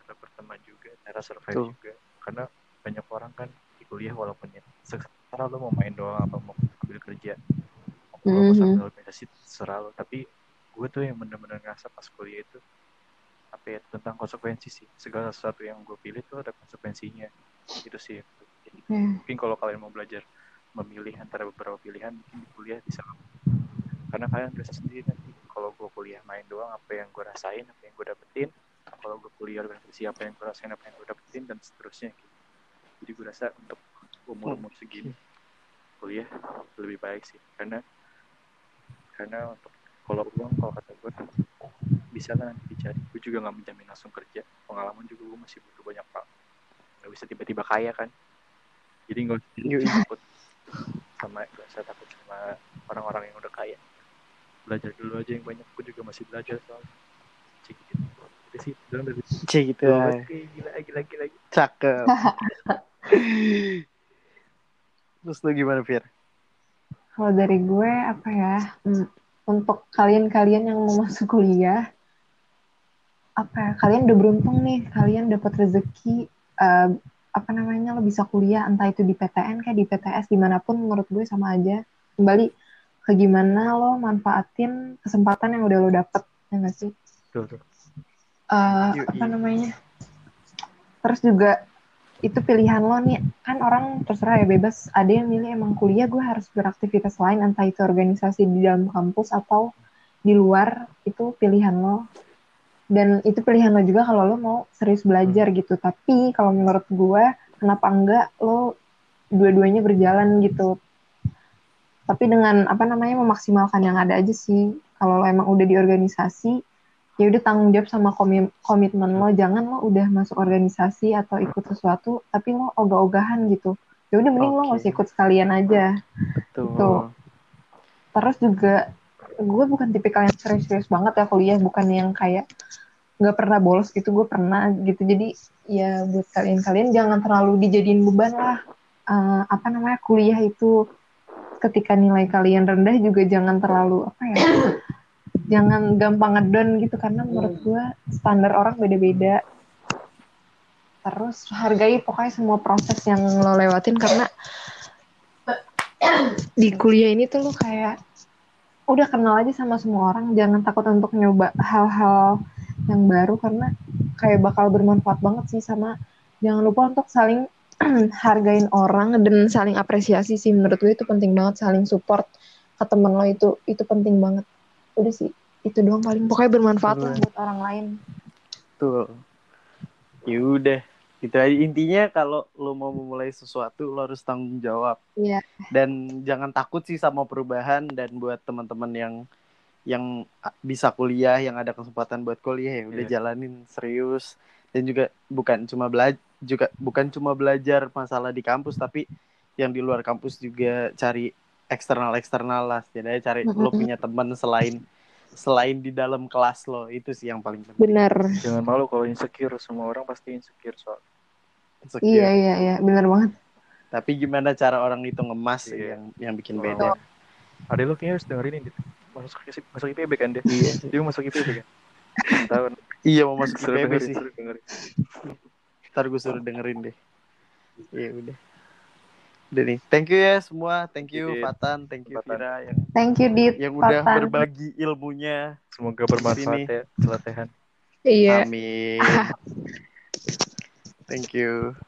S3: cara berteman juga cara survive
S1: Tuh.
S3: juga karena banyak orang kan di kuliah walaupun ya sekarang lo mau main doang apa mau ambil kerja mau mau sambil organisasi terserah lo tapi gue tuh yang bener-bener ngerasa pas kuliah itu apa ya tentang konsekuensi sih. Segala sesuatu yang gue pilih tuh ada konsekuensinya. Itu sih Jadi,
S2: Ya.
S3: mungkin kalau kalian mau belajar memilih antara beberapa pilihan mungkin di kuliah bisa karena kalian bisa sendiri nanti. Kalau gue kuliah main doang apa yang gue rasain apa yang gue dapetin. Kalau gue kuliah organisasi apa yang gue rasain apa yang gue dapetin dan seterusnya. Gitu. jadi gue rasa untuk umur umur segini kuliah lebih baik sih. Karena karena untuk kalau uang kalau kata gue bisa lah nanti dicari gue juga nggak menjamin langsung kerja pengalaman juga gue masih butuh banyak pak nggak bisa tiba-tiba kaya kan jadi nggak usah
S1: Yoi.
S3: takut sama nggak usah takut sama orang-orang yang udah kaya belajar dulu aja yang banyak gue juga masih belajar soalnya cik gitu itu sih bilang dari
S1: Cih gitu.
S3: kayak gila gila gila gila.
S1: Cakep. Terus lu gimana, Fir?
S2: Kalau dari gue apa ya? mm, Untuk kalian-kalian yang mau masuk kuliah, apa ya? Kalian udah beruntung nih, kalian dapat rezeki eh, apa namanya lo bisa kuliah entah itu di PTN kayak di PTS di mana pun menurut gue sama aja. Kembali ke gimana lo manfaatin kesempatan yang udah lo dapet ya nggak sih?
S1: Yoi.
S2: apa namanya? Terus juga itu pilihan lo nih. Kan orang terserah ya bebas. Ada yang milih emang kuliah gue harus beraktivitas lain entah itu organisasi di dalam kampus atau di luar itu pilihan lo. Dan itu pilihan lo juga kalau lo mau serius belajar gitu. Tapi kalau menurut gue kenapa enggak lo dua-duanya berjalan gitu. Tapi dengan apa namanya memaksimalkan yang ada aja sih. Kalau lo emang udah di organisasi ya udah tanggung jawab sama komi- komitmen lo. Jangan lo udah masuk organisasi atau ikut sesuatu tapi lo ogah-ogahan gitu. Ya udah mending lo nggak usah ikut sekalian aja.
S1: Betul.
S2: Tuh. terus juga gue bukan tipikal yang serius-serius banget ya kuliah. Bukan yang kayak nggak pernah bolos gitu gue pernah gitu. Jadi ya buat kalian-kalian jangan terlalu dijadiin beban lah. Eh, apa namanya kuliah itu. Ketika nilai kalian rendah juga jangan terlalu apa ya jangan gampang ngedon gitu karena menurut gue standar orang beda-beda. Terus hargai pokoknya semua proses yang lo lewatin karena di kuliah ini tuh lo kayak udah kenal aja sama semua orang jangan takut untuk nyoba hal-hal yang baru karena kayak bakal bermanfaat banget sih sama jangan lupa untuk saling hargain orang dan saling apresiasi sih. Menurut gue itu penting banget saling support ke temen lo itu itu penting banget udah sih itu doang paling pokoknya bermanfaat lah buat orang lain
S1: Betul. Yaudah. Gitu aja. Intinya kalau lo mau memulai sesuatu, lo harus tanggung jawab.
S2: Iya.
S1: Dan jangan takut sih sama perubahan. Dan buat teman-teman yang yang bisa kuliah, yang ada kesempatan buat kuliah, ya udah
S3: Iya.
S1: jalanin serius. Dan juga bukan cuma belajar juga bukan cuma belajar masalah di kampus, tapi yang di luar kampus juga cari eksternal eksternal lah. Setidaknya cari lo
S2: Mm-mm.
S1: punya teman selain selain di dalam kelas lo itu sih yang paling penting.
S2: benar
S3: jangan malu kalau insecure semua orang pasti insecure soal
S1: Insecure.
S2: iya iya iya benar banget
S1: Tapi gimana cara orang itu ngemas
S3: Iya.
S1: yang yang bikin
S3: Oh.
S1: beda.
S3: ada lo kayaknya harus dengerin ini masuk masuk IPB kan dia
S1: Iya.
S3: dia masuk IPB kan tahu
S1: Iya mau masuk IPB
S3: dengerin
S1: sih.
S3: dengerin
S1: Ntar gue suruh dengerin deh. Iya udah. Nih. Thank you ya semua. Thank you. Fatan, thank you
S3: Fatan.
S1: Vira yang
S2: Thank you Dit.
S1: yang udah
S2: Fatan.
S1: berbagi ilmunya.
S3: Semoga bermanfaat ya celotehan.
S2: Iya.
S1: Amin. Thank you.